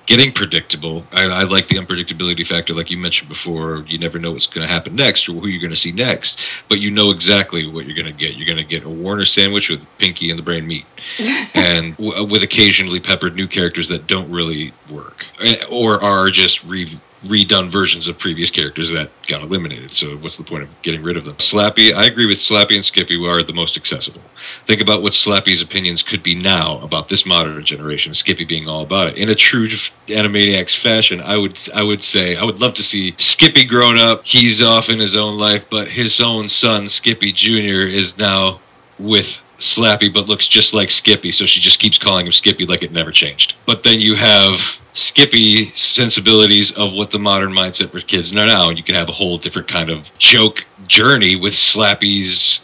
getting predictable. I, I like the unpredictability factor, like you mentioned before. You never know what's going to happen next or who you're going to see next, but you know exactly what you're going to get. You're going to get a Warner sandwich with Pinky and the Brain meat *laughs* and w- with occasionally peppered new characters that don't really work eh, or are just re- redone versions of previous characters that got eliminated. So what's the point of getting rid of them? Slappy, I agree with Slappy and Skippy are the most accessible. Think about what Slappy's opinions could be now about this modern generation. Skippy being all about it in a true Animaniacs fashion. I would I would say I would love to see Skippy grown up. He's off in his own life, but his own son Skippy Jr. is now with Slappy but looks just like Skippy, so she just keeps calling him Skippy like it never changed. But then you have Skippy sensibilities of what the modern mindset for kids are now, and you can have a whole different kind of joke journey with Slappy's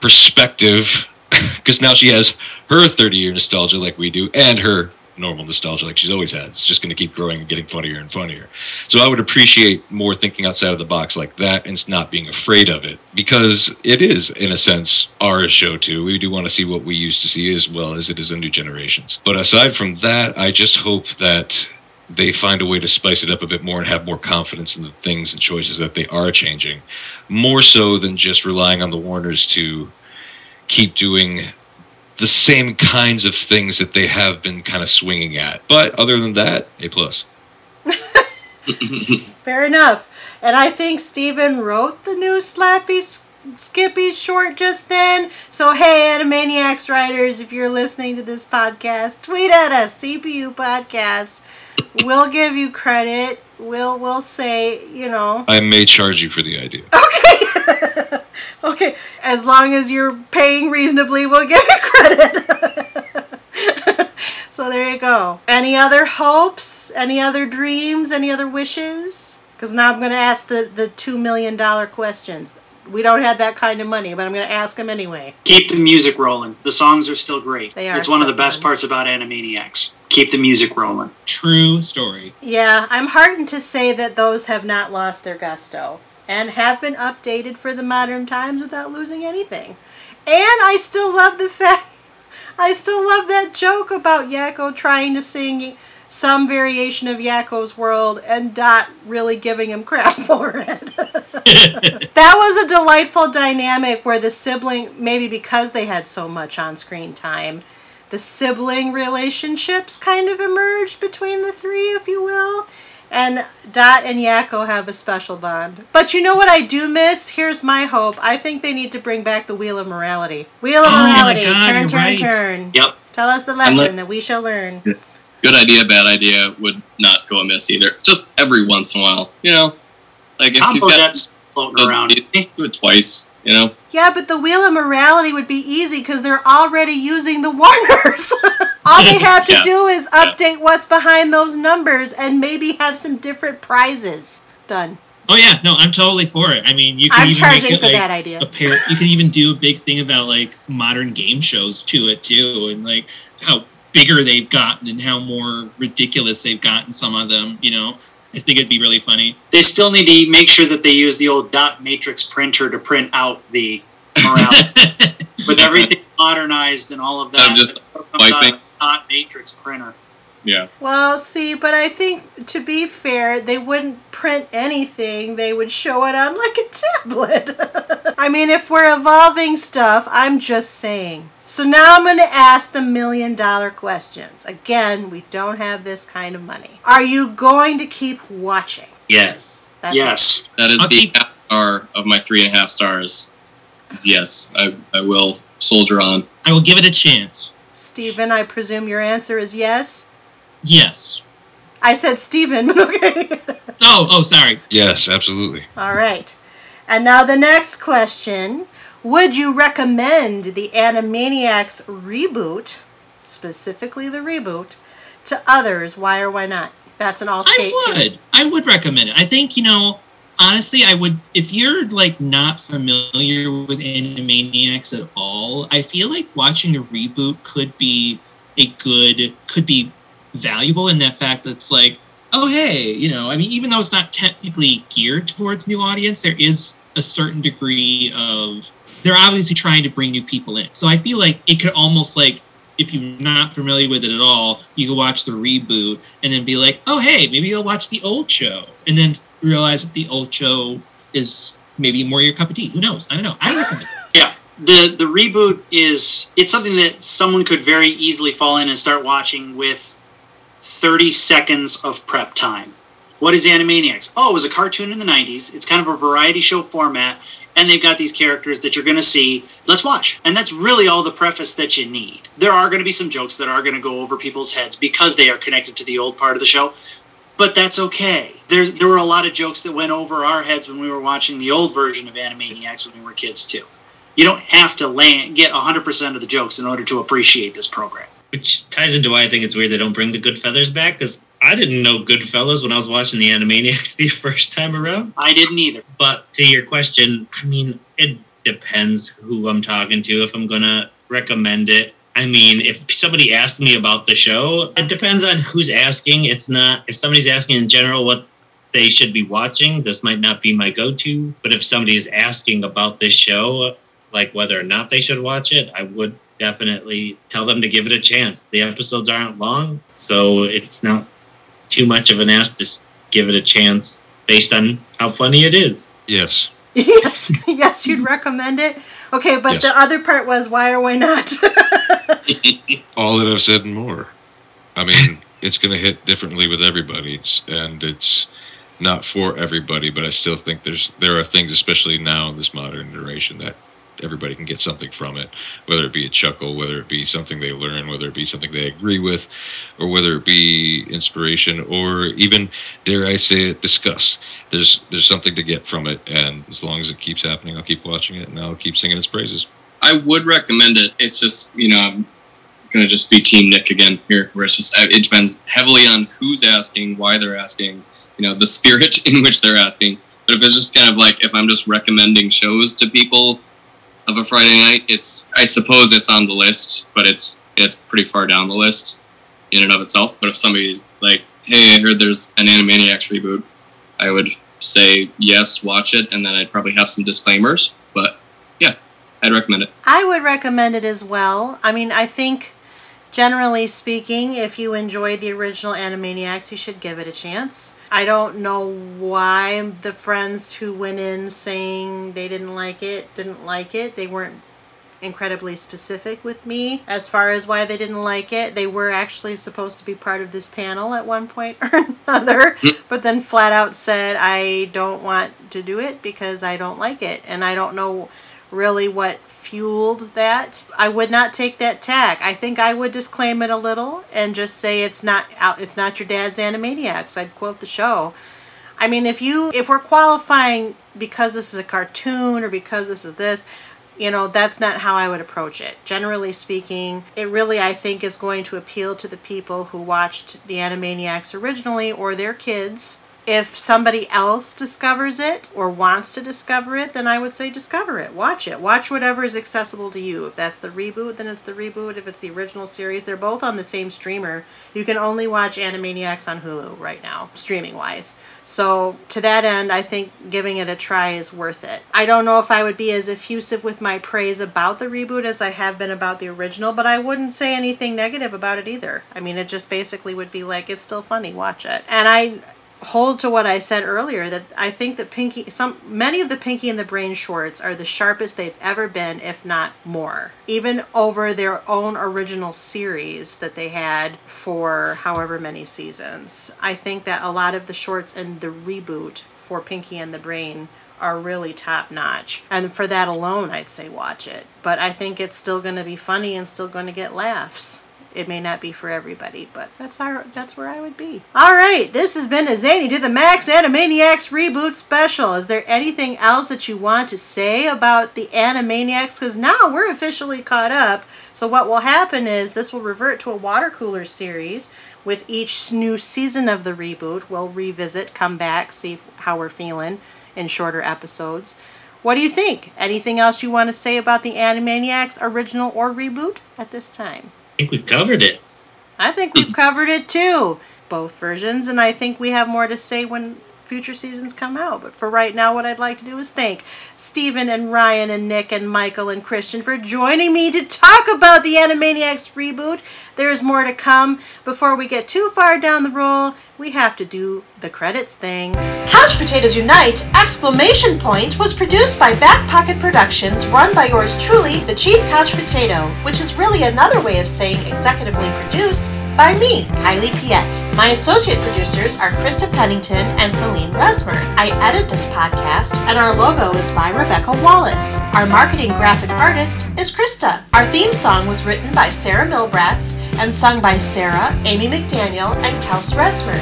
perspective, *laughs* because now she has her 30 year nostalgia like we do, and her normal nostalgia like she's always had. It's just going to keep growing and getting funnier and funnier. So I would appreciate more thinking outside of the box like that and not being afraid of it because it is, in a sense, our show too. We do want to see what we used to see as well as it is in new generations. But aside from that, I just hope that they find a way to spice it up a bit more and have more confidence in the things and choices that they are changing, more so than just relying on the Warners to keep doing the same kinds of things that they have been kind of swinging at. But other than that, a plus. *laughs* Fair enough. And I think Steven wrote the new Slappy Skippy short just then. So, hey, Animaniacs writers, if you're listening to this podcast, tweet at us, CPU Podcast. We'll give you credit. We'll we'll say, you know, I may charge you for the idea. okay, *laughs* okay. As long as you're paying reasonably, we'll give you credit. *laughs* so there you go. Any other hopes? Any other dreams? Any other wishes? Because now I'm going to ask the the two million dollar questions. We don't have that kind of money, but I'm going to ask them anyway. Keep the music rolling. The songs are still great. They are It's one of the best fun. parts about Animaniacs. Keep the music rolling. True story. Yeah, I'm heartened to say that those have not lost their gusto and have been updated for the modern times without losing anything. And I still love the fact I still love that joke about Yakko trying to sing some variation of Yakko's world and Dot really giving him crap *laughs* for it. *laughs* that was a delightful dynamic where the sibling maybe because they had so much on-screen time the sibling relationships kind of emerged between the three, if you will. And Dot and Yakko have a special bond. But you know what I do miss? Here's my hope. I think they need to bring back the Wheel of Morality. Wheel of Oh Morality. God, turn, turn, right. turn. Yep. Tell us the lesson let- that we shall learn. Good idea, bad idea would not go amiss either. Just every once in a while, you know. Like if you've got that's floating those- around. do it twice, you know. Yeah, but the Wheel of Morality would be easy because they're already using the *laughs* Warners. *laughs* All they have to Yeah. do is Yeah. update what's behind those numbers and maybe have some different prizes. Done. Oh yeah, no, I'm totally for it. I mean, you can I'm even charging make it for like that idea. a pair. You can even do a big thing about like modern game shows to it too, and like how bigger they've gotten and how more ridiculous they've gotten. Some of them, you know, I think it'd be really funny. They still need to make sure that they use the old dot matrix printer to print out the morality. *laughs* With everything modernized and all of that. I'm just wiping. dot matrix printer. Yeah. Well, see, but I think to be fair, they wouldn't print anything. They would show it on like a tablet. *laughs* I mean, if we're evolving stuff, I'm just saying. So now I'm going to ask the million dollar questions. Again, we don't have this kind of money. Are you going to keep watching? Yes. That's it. yes. That is I'll the keep- half star of my three and a half stars. Yes, I, I will soldier on. I will give it a chance. Stephen, I presume your answer is yes. Yes. I said Stephen, *laughs* but okay. Oh, oh, sorry. Yes, absolutely. All right. And now the next question. Would you recommend the Animaniacs reboot, specifically the reboot, to others? Why or why not? That's an all skate I would. I would recommend it. I think, you know, honestly, I would if you're like not familiar with Animaniacs at all, I feel like watching a reboot could be a good could be valuable in that fact that it's like, oh hey, you know, I mean even though it's not technically geared towards new audience, there is a certain degree of they're obviously trying to bring new people in. So I feel like it could almost like if you're not familiar with it at all, you can watch the reboot and then be like, oh, hey, maybe you'll watch the old show. And then realize that the old show is maybe more your cup of tea. Who knows? I don't know. I recommend it. Yeah. The the reboot is it's something that someone could very easily fall in and start watching with 30 seconds of prep time. What is Animaniacs? Oh, it was a cartoon in the 90s. It's kind of a variety show format and they've got these characters that you're going to see. Let's watch. And that's really all the preface that you need. There are going to be some jokes that are going to go over people's heads because they are connected to the old part of the show. But that's okay. There's, there were a lot of jokes that went over our heads when we were watching the old version of Animaniacs when we were kids, too. You don't have to land, get 100% of the jokes in order to appreciate this program. Which ties into why I think it's weird they don't bring the Goodfeathers back because I didn't know Goodfellas when I was watching the Animaniacs *laughs* the first time around. I didn't either. But to your question, I mean, it depends who I'm talking to if I'm gonna recommend it. I mean, if somebody asks me about the show, it depends on who's asking. It's not if somebody's asking in general what they should be watching, this might not be my go-to. But if somebody's asking about this show, like whether or not they should watch it, I would definitely tell them to give it a chance. The episodes aren't long, so it's not too much of an ass to give it a chance based on how funny it is. Yes. *laughs* yes, yes, you'd recommend it. Okay, but Yes. the other part was why or why not? *laughs* All that I've said and more. I mean, *laughs* it's going to hit differently with everybody, it's, and it's not for everybody. But I still think there's there are things, especially now in this modern generation, that everybody can get something from it. Whether it be a chuckle, whether it be something they learn, whether it be something they agree with, or whether it be inspiration, or even dare I say it, discuss. There's there's something to get from it, and as long as it keeps happening, I'll keep watching it, and I'll keep singing its praises. I would recommend it. It's just you know I'm gonna just be Team Nick again here, where it's just uh, it depends heavily on who's asking, why they're asking, you know, the spirit *laughs* in which they're asking. But if it's just kind of like if I'm just recommending shows to people of a Friday night, it's I suppose it's on the list, but it's it's pretty far down the list in and of itself. But if somebody's like, "Hey, I heard there's an Animaniacs reboot," I would say yes, watch it, and then I'd probably have some disclaimers. But yeah, I'd recommend it. I would recommend it as well. I mean, I think generally speaking, if you enjoyed the original Animaniacs, you should give it a chance. I don't know why the friends who went in saying they didn't like it didn't like it. They weren't incredibly specific with me as far as why they didn't like it. They were actually supposed to be part of this panel at one point or *laughs* another, hmm. but then flat out said, I don't want to do it because I don't like it. And I don't know really what fueled that. I would not take that tack. I think I would disclaim it a little and just say it's not out it's not your dad's Animaniacs. I'd quote the show. I mean, if you if we're qualifying because this is a cartoon or because this is this, you know, that's not how I would approach it. Generally speaking, it really I think is going to appeal to the people who watched the Animaniacs originally or their kids. If somebody else discovers it or wants to discover it, then I would say discover it. Watch it. Watch whatever is accessible to you. If that's the reboot, then it's the reboot. If it's the original series, they're both on the same streamer. You can only watch Animaniacs on Hulu right now, streaming wise. So, to that end, I think giving it a try is worth it. I don't know if I would be as effusive with my praise about the reboot as I have been about the original, but I wouldn't say anything negative about it either. I mean, it just basically would be like, it's still funny, watch it. And I hold to what I said earlier that I think that Pinky some many of the Pinky and the Brain shorts are the sharpest they've ever been if not more. Even over their own original series that they had for however many seasons. I think that a lot of the shorts in the reboot for Pinky and the Brain are really top notch and for that alone I'd say watch it. But I think it's still going to be funny and still going to get laughs it may not be for everybody, but that's our that's where I would be. All right, this has been a Zany to the Max Animaniacs reboot special. Is there anything else that you want to say about the Animaniacs? Because now we're officially caught up. So what will happen is this will revert to a water cooler series. With each new season of the reboot, we'll revisit, come back, see how we're feeling in shorter episodes. What do you think? Anything else you want to say about the Animaniacs original or reboot at this time? I think we covered it. I think we've covered it too. Both versions, and I think we have more to say when future seasons come out. But for right now, what I'd like to do is thank Stephen and Ryan and Nick and Michael and Christian for joining me to talk about the Animaniacs reboot. There's more to come. Before we get too far down the roll, we have to do the credits thing. Couch Potatoes Unite! Exclamation point was produced by Back Pocket Productions, run by yours truly, the Chief Couch Potato, which is really another way of saying executively produced by me, Kylie Piette. My associate producers are Krista Pennington and Celine Resmer. I edit this podcast, and our logo is by Rebecca Wallace. Our marketing graphic artist is Krista. Our theme song was written by Sarah Milbratz and sung by Sarah, Amy McDaniel, and Kels Resmer.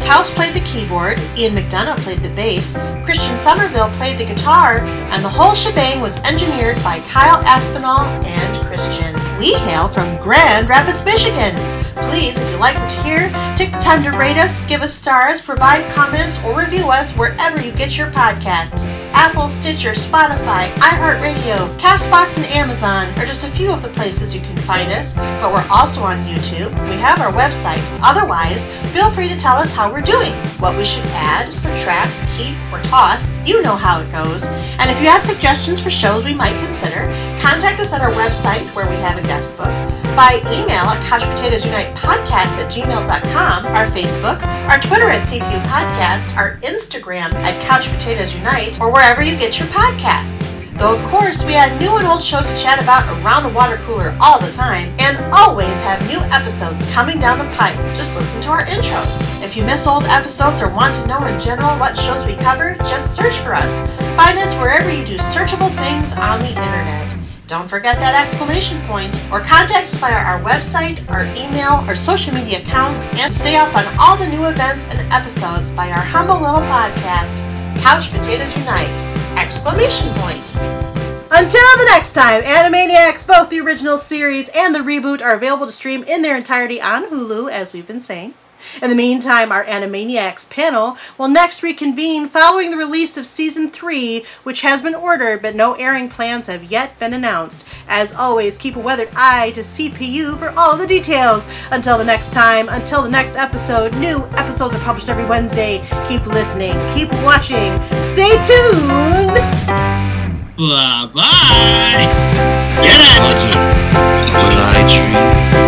Kaus played the keyboard, Ian McDonough played the bass, Christian Somerville played the guitar, and the whole shebang was engineered by Kyle Aspinall and Christian. We hail from Grand Rapids, Michigan. Please, if you like what you hear, take the time to rate us, give us stars, provide comments, or review us wherever you get your podcasts. Apple, Stitcher, Spotify, iHeartRadio, Castbox, and Amazon are just a few of the places you can find us, but we're also on YouTube. We have our website. Otherwise, feel free to tell us how we're doing, what we should add, subtract, keep, or toss. You know how it goes. And if you have suggestions for shows we might consider, contact us at our website where we have a guest book. By email at couchpotatoesunitepodcast at gmail.com, our Facebook, our Twitter at CPU Podcast, our Instagram at Couch Unite, or wherever you get your podcasts. Though, of course, we have new and old shows to chat about around the water cooler all the time, and always have new episodes coming down the pipe. Just listen to our intros. If you miss old episodes or want to know in general what shows we cover, just search for us. Find us wherever you do searchable things on the internet. Don't forget that exclamation point, or contact us via our website, our email, our social media accounts, and stay up on all the new events and episodes by our humble little podcast, Couch Potatoes Unite! Exclamation point. Until the next time, Animaniacs, both the original series and the reboot, are available to stream in their entirety on Hulu, as we've been saying. In the meantime, our Animaniacs panel will next reconvene following the release of season 3, which has been ordered, but no airing plans have yet been announced. As always, keep a weathered eye to CPU for all the details. Until the next time, until the next episode, new episodes are published every Wednesday. Keep listening, keep watching, stay tuned! Bye bye. Get it! Under the light tree.